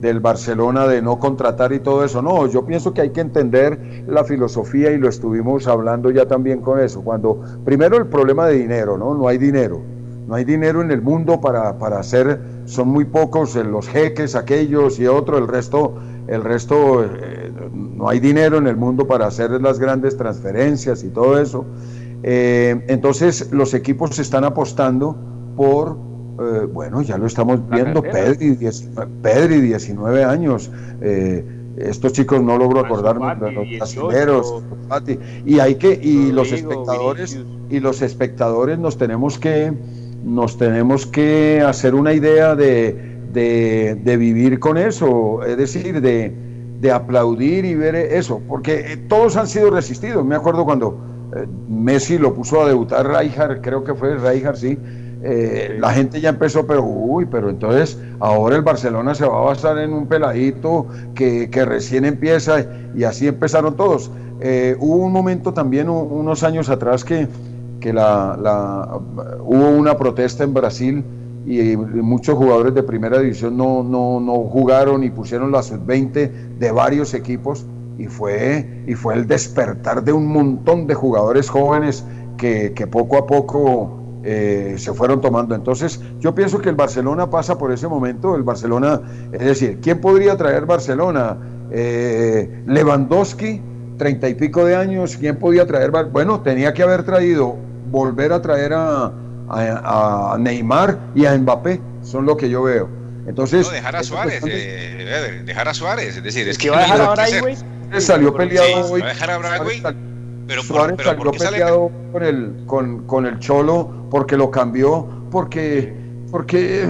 del Barcelona de no contratar y todo eso. No, yo pienso que hay que entender la filosofía y lo estuvimos hablando ya también con eso. Cuando primero el problema de dinero, ¿no? No hay dinero. No hay dinero en el mundo para, para hacer, son muy pocos eh, los jeques, aquellos y otros, el resto, el resto, eh, no hay dinero en el mundo para hacer las grandes transferencias y todo eso. Eh, entonces los equipos se están apostando por, bueno, ya lo estamos viendo, Pedri, 19 años. estos chicos no logro acordarme de los brasileños y hay que y los espectadores y los espectadores nos tenemos que nos tenemos que hacer una idea de, de, vivir con eso, es decir, de, de, aplaudir y ver eso, porque eh, todos han sido resistidos. Me acuerdo cuando eh, Messi lo puso a debutar Rijkaard, creo que fue Rijkaard, sí. Eh, la gente ya empezó, pero uy, pero entonces ahora el Barcelona se va a basar en un peladito que, que recién empieza y así empezaron todos. hubo un momento también, unos años atrás, que que la, hubo una protesta en Brasil y muchos jugadores de primera división no, no, no jugaron y pusieron la sub-20 de varios equipos y fue, y fue el despertar de un montón de jugadores jóvenes que, poco a poco eh, se fueron tomando. Entonces yo pienso que el Barcelona pasa por ese momento, el Barcelona, es decir, ¿quién podría traer Barcelona? Eh, Lewandowski, treinta y pico de años, ¿quién podía traer? Bueno, tenía que haber traído volver a traer a, a, Neymar y a Mbappé, son lo que yo veo. Entonces, dejar a Suárez, eh, dejar a Suárez, es decir, es que va a dejar ahora güey. Salió peleado hoy. dejar a pero, Suárez pero, salió peleado con el, con, con el Cholo porque lo cambió, porque porque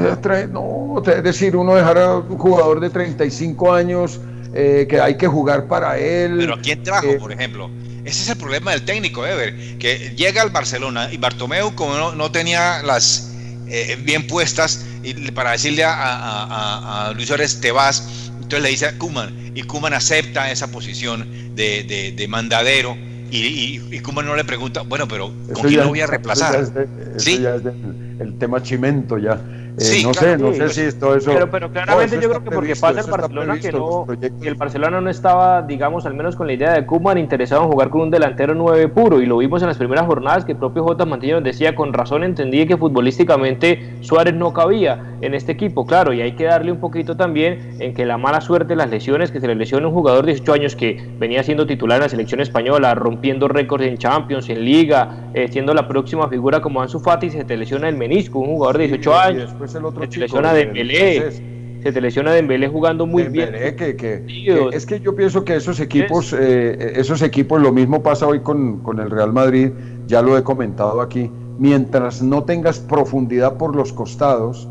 no, es decir, uno dejar a un jugador de 35 años eh, que hay que jugar para él. Pero ¿quién trajo, eh, por ejemplo? Ese es el problema del técnico, Ever, que llega al Barcelona y Bartomeu, como no, tenía las eh, bien puestas, y para decirle a, Luis Suárez, te vas, entonces le dice a Kuman, y Kuman acepta esa posición de, mandadero, y, y, Kuman no le pregunta, bueno, pero ¿con quién lo voy a reemplazar? ¿Sí? ya es el tema chimento ya. Eh, no sé, no sé si esto eso. Pero, pero claramente yo creo que porque pasa el Barcelona que no, el Barcelona no estaba, digamos, al menos con la idea de Kuman interesado en jugar con un delantero 9 puro y lo vimos en las primeras jornadas que el propio J. Mantilla nos decía con razón entendí que futbolísticamente Suárez no cabía en este equipo, claro, y hay que darle un poquito también en que la mala suerte, las lesiones, que se le lesiona un jugador de 18 años que venía siendo titular en la selección española, rompiendo récords en Champions, en Liga, eh, siendo la próxima figura como Ansu Fati, se te lesiona el menisco, un jugador de 18 años el otro se te lesiona Dembélé, se te lesiona Dembélé jugando muy bien. es que yo pienso que esos equipos, eh, esos equipos, lo mismo pasa hoy con, el Real Madrid, ya lo he comentado aquí, mientras no tengas profundidad por los costados,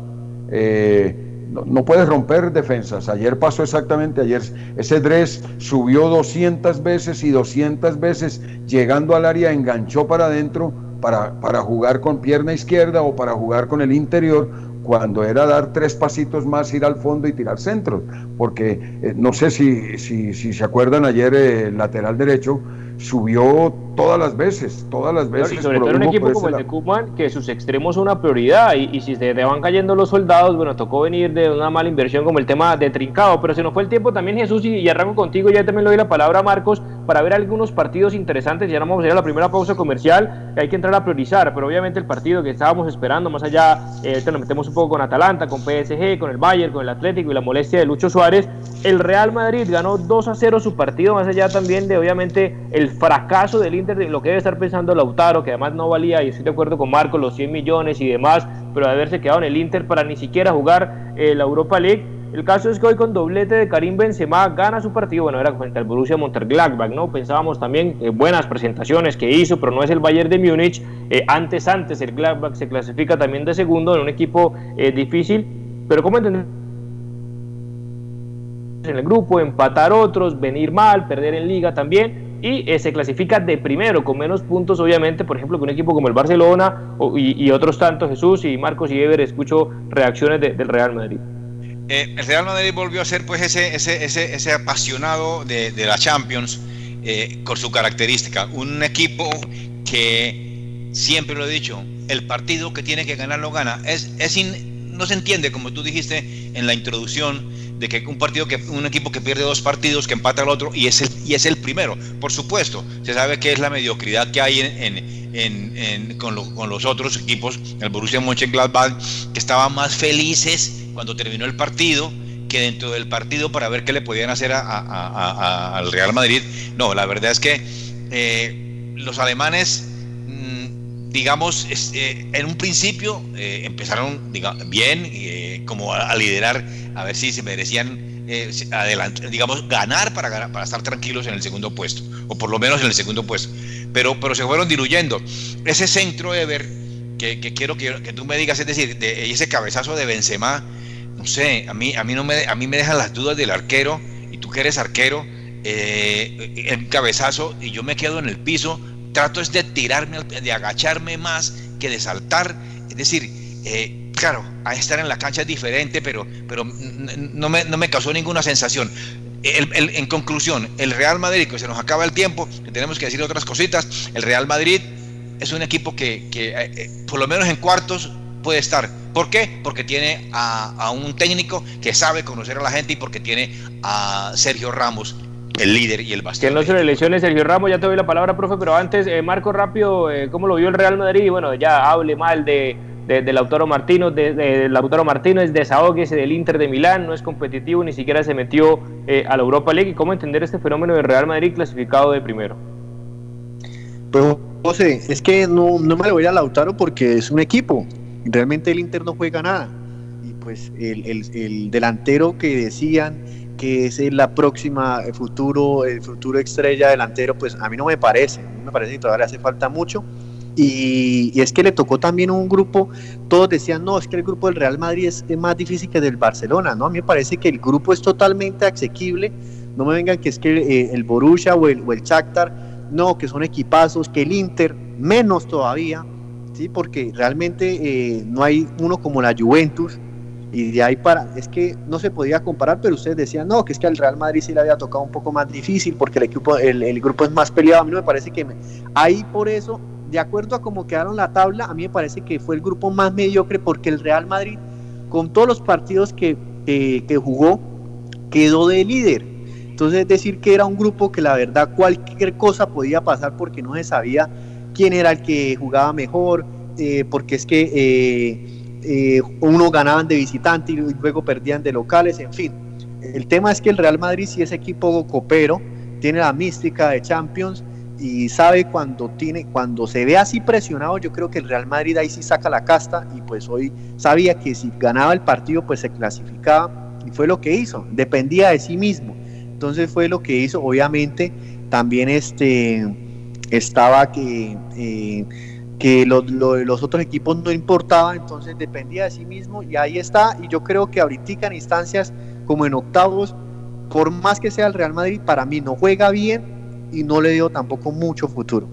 eh, no, puedes romper defensas. Ayer pasó exactamente, ayer ese Dres subió 200 veces y 200 veces llegando al área enganchó para adentro para, para jugar con pierna izquierda o para jugar con el interior cuando era dar tres pasitos más, ir al fondo y tirar centros, porque eh, no sé si, si, se acuerdan ayer el lateral derecho subió todas las veces, todas las veces. Y sobre todo en un equipo como el de Koopman, que sus extremos son una prioridad, y, si se te van cayendo los soldados, bueno, tocó venir de una mala inversión como el tema de Trincado, pero se nos fue el tiempo también Jesús, y, arranco contigo, ya también le doy la palabra a Marcos, para ver algunos partidos interesantes, ya no vamos a ir a la primera pausa comercial, que hay que entrar a priorizar, pero obviamente el partido que estábamos esperando, más allá, eh, nos metemos un poco con Atalanta, con PSG, con el Bayern, con el Atlético y la molestia de Lucho Suárez, el Real Madrid ganó 2 a 0 su partido, más allá también de obviamente el fracaso del Inter, lo que debe estar pensando Lautaro, que además no valía, y estoy de acuerdo con Marco, los 100 millones y demás, pero de haberse quedado en el Inter para ni siquiera jugar eh, la Europa League. El caso es que hoy con doblete de Karim Benzema gana su partido, bueno, era frente al Borussia Mönchengladbach, ¿no? Pensábamos también eh, buenas presentaciones que hizo, pero no es el Bayern de Múnich. Eh, antes, antes, el Gladbach se clasifica también de segundo en un equipo difícil, pero ¿cómo entender? en el grupo, empatar otros, venir mal, perder en liga también y eh, se clasifica de primero con menos puntos obviamente, por ejemplo, que un equipo como el Barcelona y, otros tantos, Jesús y Marcos y Ever, escucho reacciones del Real Madrid. Eh, el Real Madrid volvió a ser pues ese, ese, ese, ese apasionado de, de, la Champions eh, con su característica, un equipo que siempre lo he dicho, el partido que tiene que ganar lo gana, es, es no se entiende como tú dijiste en la introducción, de que un partido que un equipo que pierde dos partidos que empata al otro y es el y es el primero. Por supuesto se sabe que es la mediocridad que hay en, con, los otros equipos el Borussia Mönchengladbach que estaban más felices cuando terminó el partido que dentro del partido para ver qué le podían hacer al Real Madrid. No la verdad es que eh, los alemanes digamos, eh, en un principio eh, empezaron bien, como a, liderar a ver si se merecían eh, digamos, ganar para, para estar tranquilos en el segundo puesto, o por lo menos en el segundo puesto. Pero, pero se fueron diluyendo. Ese centro Ever, que, que quiero que, que, tú me digas, es decir, de, ese cabezazo de Benzema, no sé, a mí, a, mí no me, a mí me dejan las dudas del arquero, y tú que eres arquero, eh, el cabezazo, y yo me quedo en el piso, trato es de tirarme, de agacharme más que de saltar, es decir, eh, claro, a estar en la cancha es diferente, pero, pero no, me, no me causó ninguna sensación. en conclusión, el Real Madrid, que se nos acaba el tiempo, que tenemos que decir otras cositas, el Real Madrid es un equipo que, que eh, eh, por lo menos en cuartos puede estar. ¿Por qué? Porque tiene a, un técnico que sabe conocer a la gente y porque tiene a Sergio Ramos, el líder y el bastión. Que no se le lesione Sergio Ramos, ya te doy la palabra, profe, pero antes, eh, Marco, rápido, ¿cómo lo vio el Real Madrid? Bueno, ya hable mal de de, Lautaro Martino, de, de, Lautaro Martínez, desahoguese del Inter de Milán, no es competitivo, ni siquiera se metió eh, a la Europa League. ¿Y cómo entender este fenómeno del Real Madrid clasificado de primero? Pues José, es que no, no me lo voy a Lautaro porque es un equipo. Realmente el Inter no juega nada. Y pues el, el, delantero que decían que es la próxima el futuro, el futuro estrella delantero, pues a mí no me parece. A mí me parece que todavía hace falta mucho y, es que le tocó también un grupo, todos decían, no, es que el grupo del Real Madrid es, más difícil que el del Barcelona, ¿no? A mí me parece que el grupo es totalmente asequible, no me vengan que es que eh, el Borussia o el, o el Shakhtar, no, que son equipazos, que el Inter, menos todavía, ¿sí? Porque realmente eh, no hay uno como la Juventus, y de ahí para, es que no se podía comparar, pero ustedes decían, no, que es que al Real Madrid sí le había tocado un poco más difícil porque el equipo, el, el grupo es más peleado. A mí no me parece que ahí por eso de acuerdo a cómo quedaron la tabla, a mí me parece que fue el grupo más mediocre porque el Real Madrid, con todos los partidos que, que jugó, quedó de líder. Entonces es decir que era un grupo que la verdad cualquier cosa podía pasar porque no se sabía quién era el que jugaba mejor, eh, porque es que eh, eh, uno ganaban de visitante y luego perdían de locales, en fin. El tema es que el Real Madrid si es equipo copero, tiene la mística de Champions, y sabe cuando tiene cuando se ve así presionado yo creo que el Real Madrid ahí sí saca la casta y pues hoy sabía que si ganaba el partido pues se clasificaba y fue lo que hizo dependía de sí mismo entonces fue lo que hizo obviamente también este estaba que eh, que lo, de los otros equipos no importaba, entonces dependía de sí mismo y ahí está. Y yo creo que ahorita en instancias como en octavos, por más que sea el Real Madrid, para mí no juega bien y no le dio tampoco mucho futuro.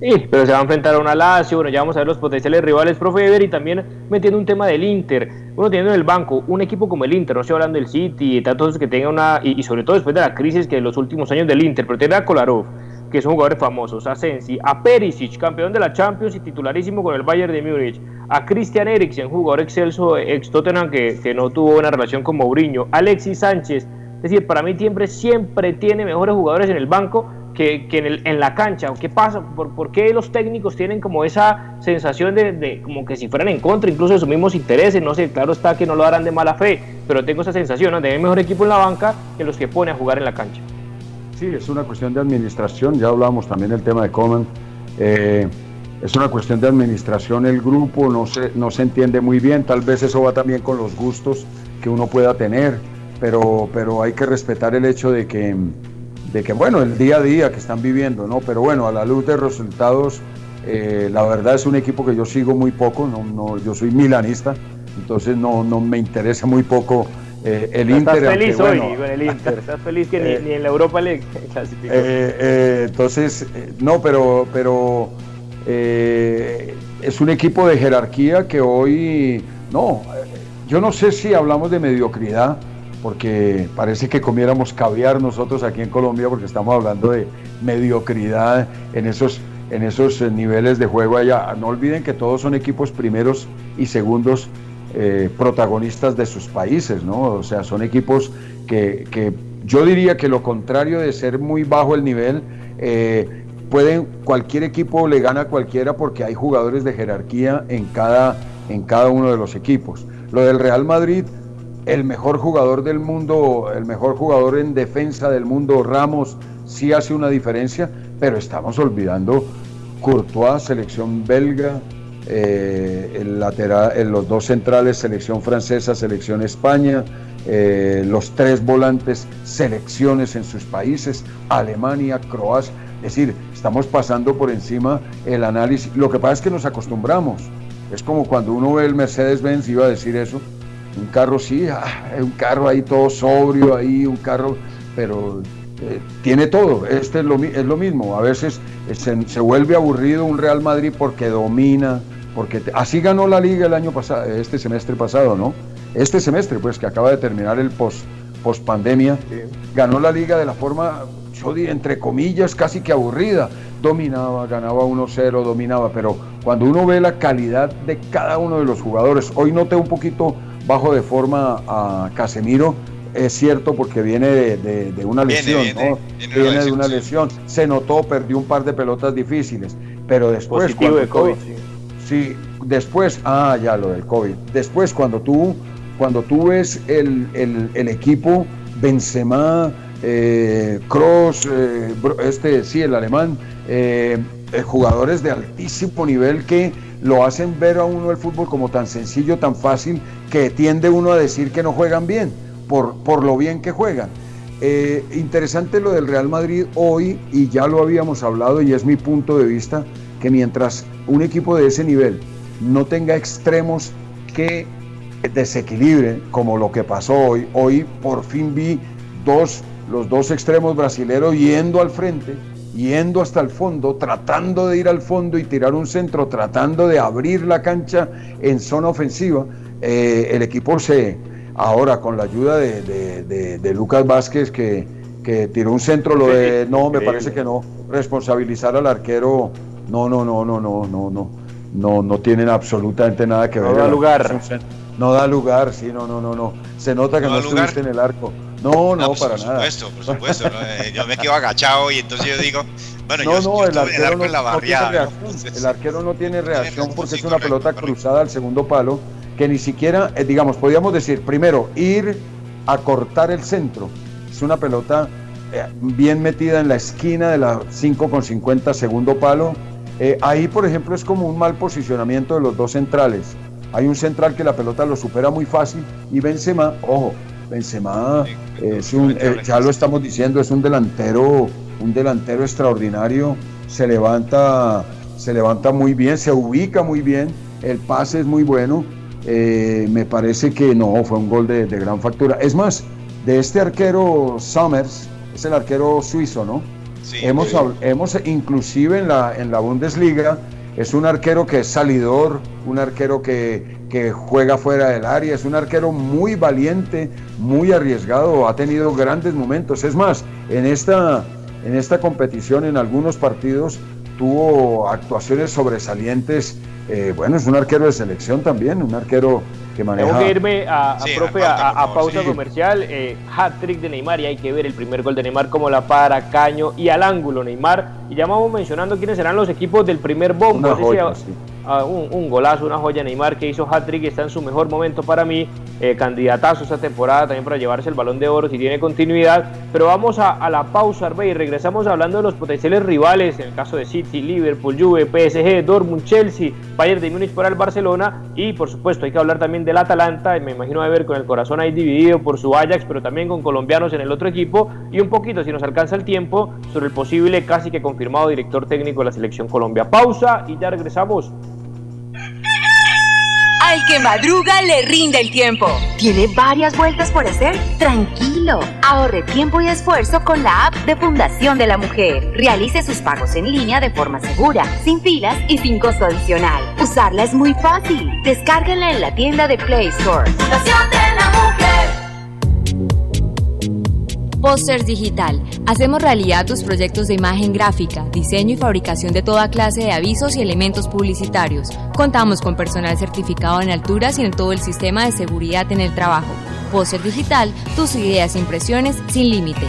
Sí, pero se va a enfrentar a una Lazio, bueno, ya vamos a ver los potenciales rivales, profe Ever, y también metiendo un tema del Inter. Uno teniendo en el banco un equipo como el Inter, no estoy hablando del City y tantos que tenga una, y, sobre todo después de la crisis que en los últimos años del Inter, pero tiene a Kolarov, que son jugadores famosos, a Sensi, a Perisic, campeón de la Champions y titularísimo con el Bayern de Múnich, a Christian Eriksen, jugador excelso ex Tottenham que, que no tuvo una relación con Mourinho, Alexis Sánchez, es decir, para mí siempre, siempre tiene mejores jugadores en el banco que, en, en, la cancha. ¿Qué pasa? ¿Por, ¿Por, qué los técnicos tienen como esa sensación de, como que si fueran en contra incluso de sus mismos intereses? No sé, claro está que no lo harán de mala fe, pero tengo esa sensación ¿no? de mejor equipo en la banca que los que pone a jugar en la cancha. Sí, es una cuestión de administración, ya hablamos también del tema de Coman. Eh, es una cuestión de administración, el grupo no se, no se entiende muy bien, tal vez eso va también con los gustos que uno pueda tener, pero, pero hay que respetar el hecho de que de que, bueno, el día a día que están viviendo, ¿no? Pero bueno, a la luz de resultados, eh, la verdad es un equipo que yo sigo muy poco, no, no, yo soy milanista, entonces no, no me interesa muy poco eh, el Inter. Estás feliz hoy con el Inter, estás feliz que ni, eh, en la Europa le (laughs) clasificó. entonces, no, pero, pero es un equipo de jerarquía que hoy, no, yo no sé si hablamos de mediocridad, porque parece que comiéramos caviar nosotros aquí en Colombia, porque estamos hablando de mediocridad en esos, en esos eh, niveles de juego allá. No olviden que todos son equipos primeros y segundos eh, protagonistas de sus países, ¿no? O sea, son equipos que, que, yo diría que lo contrario de ser muy bajo el nivel, eh, pueden, cualquier equipo le gana a cualquiera porque hay jugadores de jerarquía en cada, en cada uno de los equipos. Lo del Real Madrid el mejor jugador del mundo, el mejor jugador en defensa del mundo, Ramos, sí hace una diferencia, pero estamos olvidando Courtois, selección belga, eh, el lateral, los dos centrales, selección francesa, selección España, eh, los tres volantes, selecciones en sus países, Alemania, Croacia. Es decir, estamos pasando por encima el análisis. Lo que pasa es que nos acostumbramos. Es como cuando uno ve el Mercedes-Benz, iba a decir eso, un carro sí, ah, un carro ahí todo sobrio, ahí un carro, pero eh, tiene todo. Este es lo, es lo mismo. A veces eh, se, vuelve aburrido un Real Madrid porque domina, porque así ganó la liga el año pasado, este semestre pasado, ¿no? Este semestre, pues que acaba de terminar el post, post pandemia, ganó la liga de la forma, yo di, entre comillas, casi que aburrida. Dominaba, ganaba 1-0, dominaba, pero cuando uno ve la calidad de cada uno de los jugadores, hoy noté un poquito bajo de forma a Casemiro, es cierto porque viene de, una lesión, viene, de una lesión, se notó, perdió un par de pelotas difíciles, pero después... Positivo de COVID, sí. Después, ah, ya lo del COVID, después cuando tú, cuando tú ves el, el, equipo, Benzema, eh, Cross, eh, este, sí, el alemán, eh, jugadores de altísimo nivel que lo hacen ver a uno el fútbol como tan sencillo, tan fácil, que tiende uno a decir que no juegan bien, por, por lo bien que juegan. Eh, interesante lo del Real Madrid hoy, y ya lo habíamos hablado, y es mi punto de vista, que mientras un equipo de ese nivel no tenga extremos que desequilibren, como lo que pasó hoy, hoy por fin vi dos, los dos extremos brasileños yendo al frente, yendo hasta el fondo, tratando de ir al fondo y tirar un centro, tratando de abrir la cancha en zona ofensiva. Eh, el equipo se, ahora con la ayuda de, Lucas Vázquez, que, tiró un centro, lo de, no, me parece que no, responsabilizar al arquero, no, no, no, no, no, no, no. No, no tienen absolutamente nada que ver. No da lugar. No da lugar, sí, no, no, no, no. Se nota que no, estuviste en el arco. No, no, pues, para nada. Por supuesto, por supuesto. Eh, yo me quedo agachado y entonces yo digo, bueno, no, yo, no, el, arquero arco no, en la barriada. El arquero no tiene reacción porque es una pelota cruzada al segundo palo que ni siquiera, eh, digamos, podríamos decir, primero, ir a cortar el centro. Es una pelota eh, bien metida en la esquina de la 5,50 segundo palo ahí, por ejemplo, es como un mal posicionamiento de los dos centrales. Hay un central que la pelota lo supera muy fácil y Benzema, ojo, Benzema es un, eh, ya lo estamos diciendo, es un delantero, un delantero extraordinario, se levanta se levanta muy bien, se ubica muy bien, el pase es muy bueno. Eh, me parece que no, fue un gol de, gran factura. Es más, de este arquero Summers, es el arquero suizo, ¿no? Sí, hemos, hemos inclusive en la, en la Bundesliga, es un arquero que es salidor, un arquero que, que juega fuera del área, es un arquero muy valiente, muy arriesgado, ha tenido grandes momentos. Es más, en esta, en esta competición, en algunos partidos, tuvo actuaciones sobresalientes. Eh, bueno, es un arquero de selección también, un arquero que maneja. Tengo que irme a, a, pausa comercial. Eh, hat-trick de Neymar y hay que ver el primer gol de Neymar como la para, caño y al ángulo Neymar. Y ya vamos mencionando quiénes serán los equipos del primer bombo un, golazo, una joya Neymar que hizo hat-trick está en su mejor momento para mí, eh, candidatazo esta temporada también para llevarse el balón de oro si tiene continuidad. Pero vamos a, la pausa, Arbey, y regresamos hablando de los potenciales rivales, en el caso de City, Liverpool, Juve, PSG, Dortmund, Chelsea, Bayern de Múnich para el Barcelona y por supuesto hay que hablar también del Atalanta, me imagino a ver con el corazón ahí dividido por su Ajax, pero también con colombianos en el otro equipo y un poquito, si nos alcanza el tiempo, sobre el posible casi que confirmado director técnico de la selección Colombia. Pausa y ya regresamos. Al que madruga le rinde el tiempo. ¿Tiene varias vueltas por hacer? Tranquilo. Ahorre tiempo y esfuerzo con la app de Fundación de la Mujer. Realice sus pagos en línea de forma segura, sin filas y sin costo adicional. Usarla es muy fácil. Descárguenla en la tienda de Play Store. Fundación de la Posters Digital. Hacemos realidad tus proyectos de imagen gráfica, diseño y fabricación de toda clase de avisos y elementos publicitarios. Contamos con personal certificado en alturas y en todo el sistema de seguridad en el trabajo. Póster Digital, tus ideas e impresiones sin límite.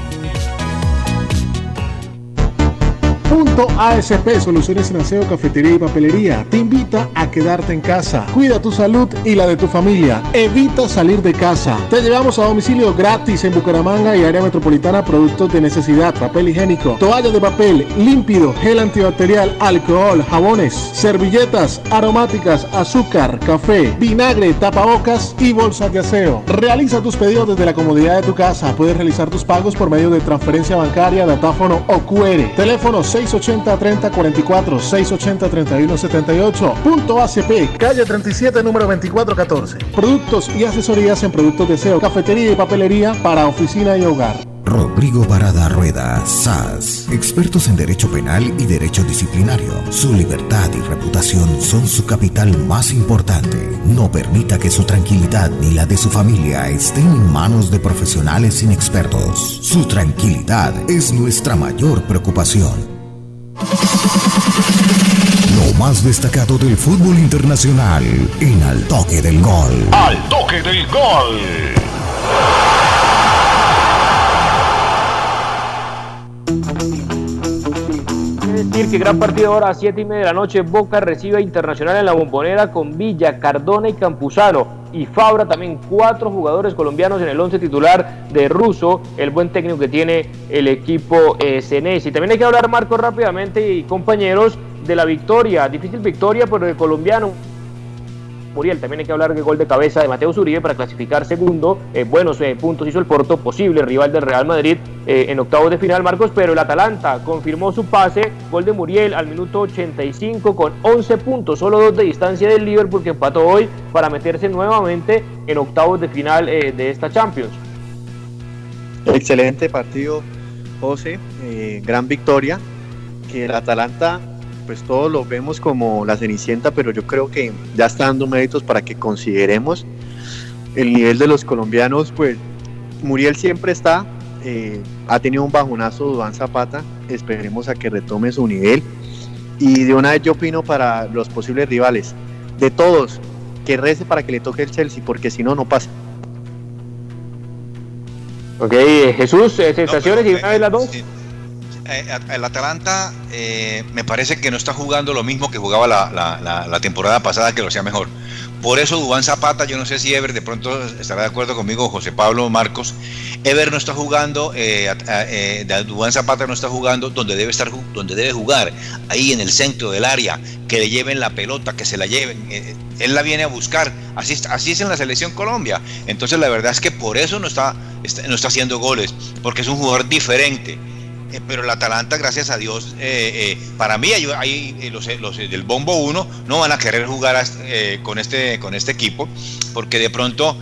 Punto ASP Soluciones en Aseo, Cafetería y Papelería te invita a quedarte en casa. Cuida tu salud y la de tu familia. Evita salir de casa. Te llevamos a domicilio gratis en Bucaramanga y área metropolitana productos de necesidad, papel higiénico, toalla de papel, límpido, gel antibacterial, alcohol, jabones, servilletas, aromáticas, azúcar, café, vinagre, tapabocas y bolsas de aseo. Realiza tus pedidos desde la comodidad de tu casa. Puedes realizar tus pagos por medio de transferencia bancaria, datáfono o QR. Teléfono 680-3044, 680-3178, punto ACP, calle 37, número 2414. Productos y asesorías en productos de SEO, cafetería y papelería para oficina y hogar. Rodrigo Barada Rueda, SAS, expertos en derecho penal y derecho disciplinario. Su libertad y reputación son su capital más importante. No permita que su tranquilidad ni la de su familia estén en manos de profesionales inexpertos. Su tranquilidad es nuestra mayor preocupación. Lo más destacado del fútbol internacional en Al Toque del Gol. Al Toque del Gol. decir que gran partido ahora a 7 y media de la noche. Boca recibe a Internacional en la bombonera con Villa, Cardona y Campuzano y Fabra, también cuatro jugadores colombianos en el once titular de Russo, el buen técnico que tiene el equipo eh, Y también hay que hablar, Marco, rápidamente y compañeros, de la victoria, difícil victoria por el colombiano Muriel. También hay que hablar del gol de cabeza de Mateo Zuribe para clasificar segundo. Eh, buenos eh, puntos hizo el Porto, posible rival del Real Madrid eh, en octavos de final, Marcos. Pero el Atalanta confirmó su pase. Gol de Muriel al minuto 85 con 11 puntos, solo dos de distancia del Liverpool que empató hoy para meterse nuevamente en octavos de final de esta Champions. Excelente partido, José. gran victoria. Que el Atalanta pues todos lo vemos como la Cenicienta, pero yo creo que ya está dando méritos para que consideremos el nivel de los colombianos, pues Muriel siempre está, eh, ha tenido un bajonazo Duván Zapata, esperemos a que retome su nivel. Y de una vez yo opino para los posibles rivales, de todos, que rece para que le toque el Chelsea, porque si no, no pasa. Ok, Jesús, eh, sensaciones y una vez las dos. Eh, el Atalanta eh, me parece que no está jugando lo mismo que jugaba la, temporada pasada, que lo hacía mejor. Por eso Dubán Zapata, yo no sé si Ever de pronto estará de acuerdo conmigo, José Pablo Marcos. Ever no está jugando, eh, eh Dubán Zapata no está jugando donde debe estar, donde debe jugar, ahí en el centro del área, que le lleven la pelota, que se la lleven. él la viene a buscar, así, así es en la selección Colombia. Entonces la verdad es que por eso no está, no está haciendo goles, porque es un jugador diferente eh, pero el Atalanta, gracias a Dios, eh, para mí hay, los, del Bombo 1 no van a querer jugar con, este, con este equipo, porque de pronto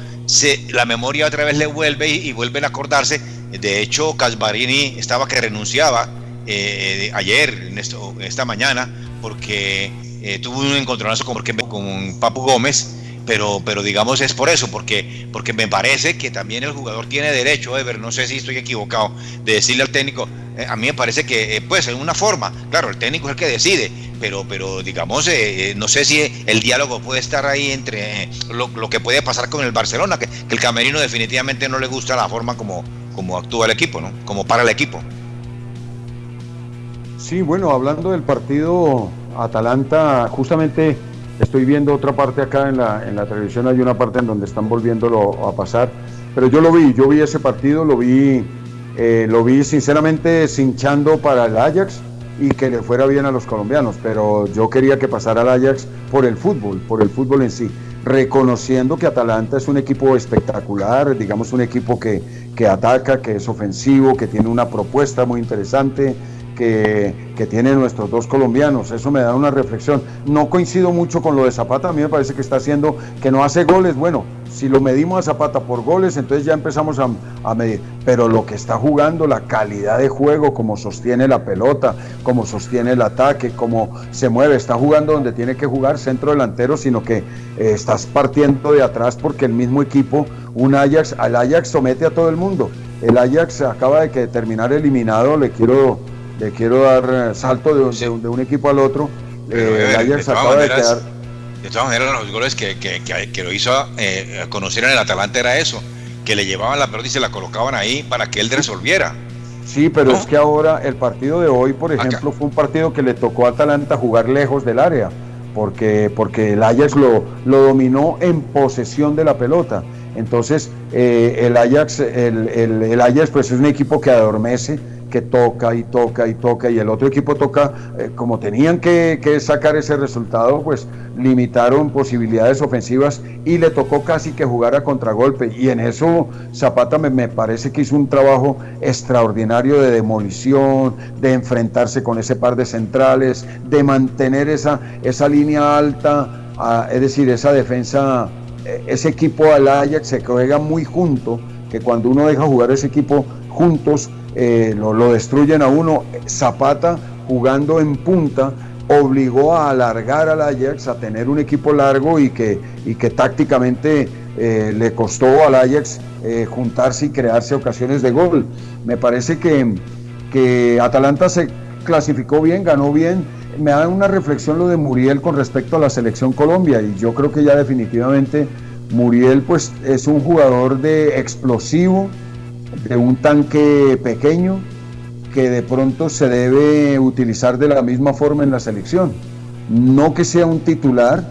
la memoria otra vez le vuelve y, vuelven a acordarse. De hecho, Casbarini estaba que renunciaba ayer, esta mañana, porque tuvo un encontronazo con, con Papu Gómez pero, pero digamos es por eso, porque, porque me parece que también el jugador tiene derecho, Ever, no sé si estoy equivocado, de decirle al técnico, eh, a mí me parece que eh, pues en una forma, claro, el técnico es el que decide, pero, pero digamos, eh, no sé si el diálogo puede estar ahí entre lo, que puede pasar con el Barcelona, que, el camerino definitivamente no le gusta la forma como, como actúa el equipo, ¿no? Como para el equipo. Sí, bueno, hablando del partido Atalanta, justamente Estoy viendo otra parte acá en la, en la televisión, hay una parte en donde están volviéndolo a pasar, pero yo lo vi, yo vi ese partido, lo vi, eh, lo vi sinceramente cinchando para el Ajax y que le fuera bien a los colombianos, pero yo quería que pasara el Ajax por el fútbol, por el fútbol en sí, reconociendo que Atalanta es un equipo espectacular, digamos un equipo que, que ataca, que es ofensivo, que tiene una propuesta muy interesante, que, tienen nuestros dos colombianos. Eso me da una reflexión. No coincido mucho con lo de Zapata, a mí me parece que está haciendo, que no hace goles. Bueno, si lo medimos a Zapata por goles, entonces ya empezamos a, medir. Pero lo que está jugando, la calidad de juego, como sostiene la pelota, como sostiene el ataque, como se mueve, está jugando donde tiene que jugar centro delantero, sino que eh, estás partiendo de atrás porque el mismo equipo, un Ajax, al Ajax somete a todo el mundo. El Ajax acaba de terminar eliminado, le quiero le quiero dar eh, salto de, un equipo al otro. Eh, el Ajax acaba de quedar. De todas maneras, los goles que, que, que, lo hizo eh, conocer en el Atalanta era eso, que le llevaban la pelota y se la colocaban ahí para que él resolviera. Sí, pero es que ahora el partido de hoy, por ejemplo, fue un partido que le tocó a Atalanta jugar lejos del área, porque, porque el Ajax lo, lo dominó en posesión de la pelota. Entonces, eh, el Ajax, el, el, el Ajax pues es un equipo que adormece, que toca y toca y toca y el otro equipo toca, eh, como tenían que, sacar ese resultado, pues limitaron posibilidades ofensivas y le tocó casi que jugar a contragolpe. Y en eso Zapata me, parece que hizo un trabajo extraordinario de demolición, de enfrentarse con ese par de centrales, de mantener esa, esa línea alta, es decir, esa defensa, eh, ese equipo al Ajax se juega muy junto, que cuando uno deja jugar ese equipo juntos, eh, lo, destruyen a uno. Zapata jugando en punta obligó a alargar al Ajax a tener un equipo largo y que, y que tácticamente eh, le costó al Ajax eh, juntarse y crearse ocasiones de gol. Me parece que, que Atalanta se clasificó bien, ganó bien. Me da una reflexión lo de Muriel con respecto a la selección Colombia y yo creo que ya definitivamente Muriel pues es un jugador de explosivo, de un tanque pequeño que de pronto se debe utilizar de la misma forma en la selección. No que sea un titular,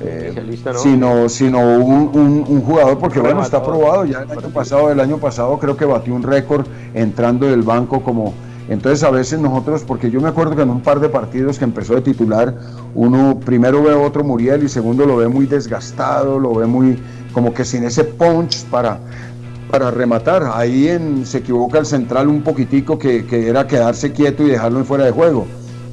eh, sino, sino un, jugador, porque bueno, está probado, ya el año pasado, el año pasado creo que batió un récord entrando del banco como... Entonces a veces nosotros, porque yo me acuerdo que en un par de partidos que empezó de titular, uno primero ve a otro Muriel y segundo lo ve muy desgastado, lo ve muy como que sin ese punch para, para rematar. Ahí en, se equivoca el central un poquitico que, era quedarse quieto y dejarlo en fuera de juego.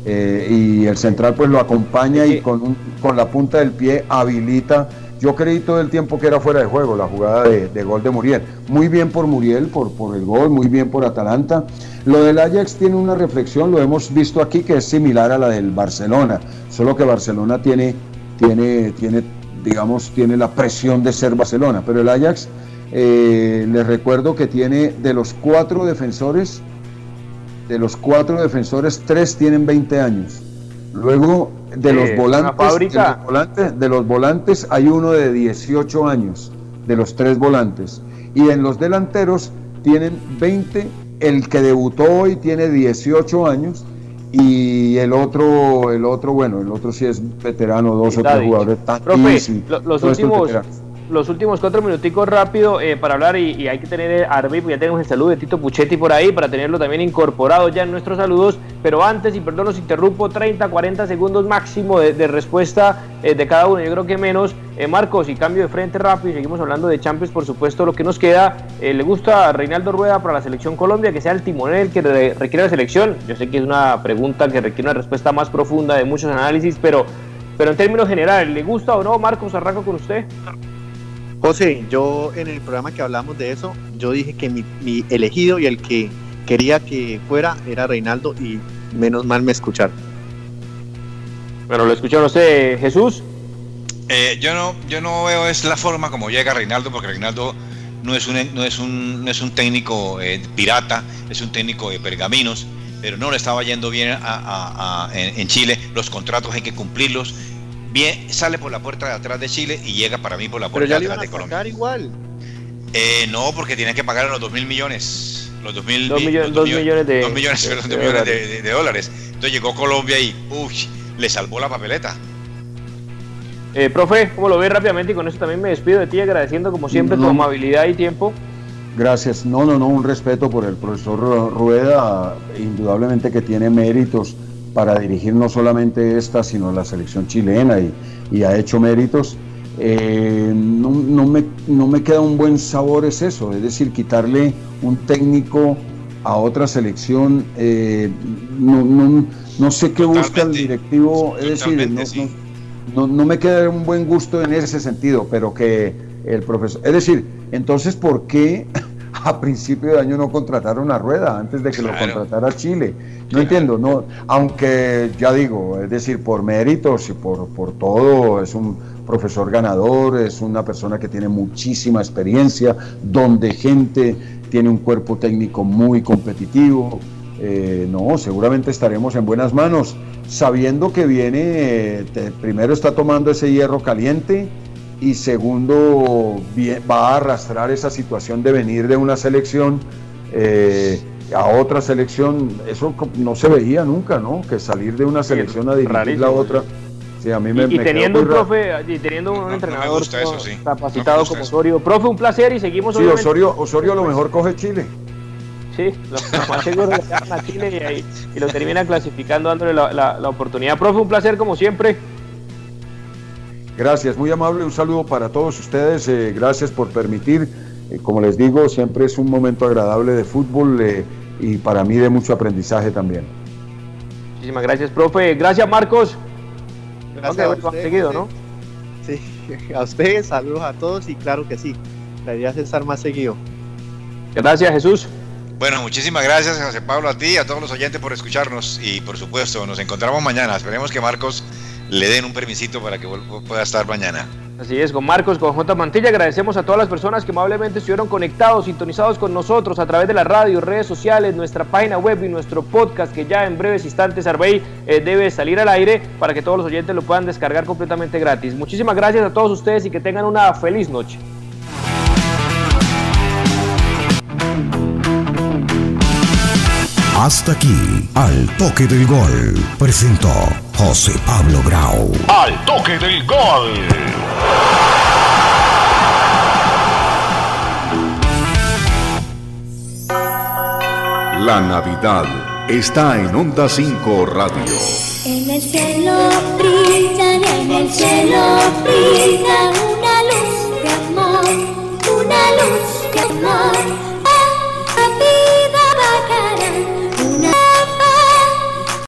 Eh, y el central pues lo acompaña y con, con la punta del pie habilita. Yo creí todo el tiempo que era fuera de juego la jugada de, gol de Muriel. Muy bien por Muriel, por, por el gol, muy bien por Atalanta. Lo del Ajax tiene una reflexión, lo hemos visto aquí, que es similar a la del Barcelona, solo que Barcelona tiene, tiene, tiene digamos, tiene la presión de ser Barcelona, pero el Ajax eh, les recuerdo que tiene de los cuatro defensores, de los cuatro defensores, tres tienen 20 años. Luego de los, volantes, de los volantes, hay uno de 18 años, de los tres volantes. Y en los delanteros tienen 20, el que debutó hoy tiene 18 años y el otro, el otro, bueno, el otro sí es veterano, dos o tres jugadores tan los últimos los últimos cuatro minuticos rápido eh, para hablar y, hay que tener a pues ya tenemos el saludo de Tito Puchetti por ahí para tenerlo también incorporado ya en nuestros saludos, pero antes, y perdón, los interrumpo, 30, 40 segundos máximo de, respuesta eh, de cada uno, yo creo que menos. Eh, Marcos, y cambio de frente rápido, y seguimos hablando de Champions, por supuesto, lo que nos queda, ¿le gusta a Reinaldo Rueda para la selección Colombia que sea el timonel que requiere la selección? Yo sé que es una pregunta que requiere una respuesta más profunda de muchos análisis, pero pero en términos generales, ¿le gusta o no? Marcos, arranco con usted. José, yo en el programa que hablamos de eso, yo dije que mi, elegido y el que quería que fuera era Reinaldo y menos mal me escucharon. Bueno, lo escucharon usted, Jesús. Eh, yo no, yo no veo es la forma como llega Reinaldo, porque Reinaldo no es un, no es un, no es un técnico eh, pirata, es un técnico de pergaminos, pero no le estaba yendo bien en, Chile. Los contratos hay que cumplirlos bien, sale por la puerta de atrás de Chile y llega para mí por la puerta de atrás de Colombia. igual. Eh, no, porque tienen que pagar los 2 mil millones. Los 2 mil millones, millones, de, millones, de, dólares. Entonces llegó Colombia y uy, le salvó la papeleta. Eh, profe, ¿cómo lo ve rápidamente? Y con eso también me despido de ti, agradeciendo como siempre tu amabilidad y tiempo. Gracias. No, no, no, un respeto por el profesor Rueda, indudablemente que tiene méritos para dirigir no solamente esta, sino la selección chilena y, ha hecho méritos. Eh, no, me, no me queda un buen sabor es eso, es decir, quitarle un técnico a otra selección, eh, no, sé qué busca el directivo, es decir, no, no, me queda un buen gusto en ese sentido, pero que el profesor, es decir, entonces, ¿por qué (laughs) a principio de año no contrataron a Rueda antes de que lo contratara Chile. No entiendo, no, aunque ya digo, es decir, por méritos y por, por todo, es un profesor ganador, es una persona que tiene muchísima experiencia, donde gente tiene un cuerpo técnico muy competitivo. Eh, no, seguramente estaremos en buenas manos, sabiendo que viene, eh, primero está tomando ese hierro caliente, y segundo va a arrastrar esa situación de venir de una selección eh, a otra selección, eso no se veía nunca, ¿no? Que salir de una selección a dirigir la otra. Sí, a mí me, y, teniendo un profe, y teniendo un entrenador capacitado como Osorio. Profe, un placer y seguimos. Sí, Osorio, Osorio a lo mejor coge Chile. Sí, lo más seguro que a Chile y, lo termina clasificando dándole la, la oportunidad. Profe, un placer como siempre. Gracias, muy amable, un saludo para todos ustedes, eh, gracias por permitir, como les digo, siempre es un momento agradable de fútbol eh, y para mí de mucho aprendizaje también. Muchísimas gracias, profe. Gracias, Marcos. Gracias (laughs) a usted, seguido, ¿no? Sí, a ustedes, saludos a todos y claro que sí, la idea es estar más seguido. Gracias, Jesús. Bueno, muchísimas gracias, José Pablo, a ti, a todos los oyentes por escucharnos y por supuesto, nos encontramos mañana. Esperemos que Marcos le den un permisito para que pueda estar mañana. Así es, con Marcos, con J. Mantilla, agradecemos a todas las personas que amablemente estuvieron conectados, sintonizados con nosotros a través de la radio, redes sociales, nuestra página web y nuestro podcast que ya en breves instantes Arbey eh, debe salir al aire para que todos los oyentes lo puedan descargar completamente gratis. Muchísimas gracias a todos ustedes y que tengan una feliz noche. Hasta aquí, al toque del gol, presentó José Pablo Grau. Al toque del gol. La Navidad está en Onda 5 Radio. En el cielo brilla, en el cielo brilla una luz de amor, una luz de amor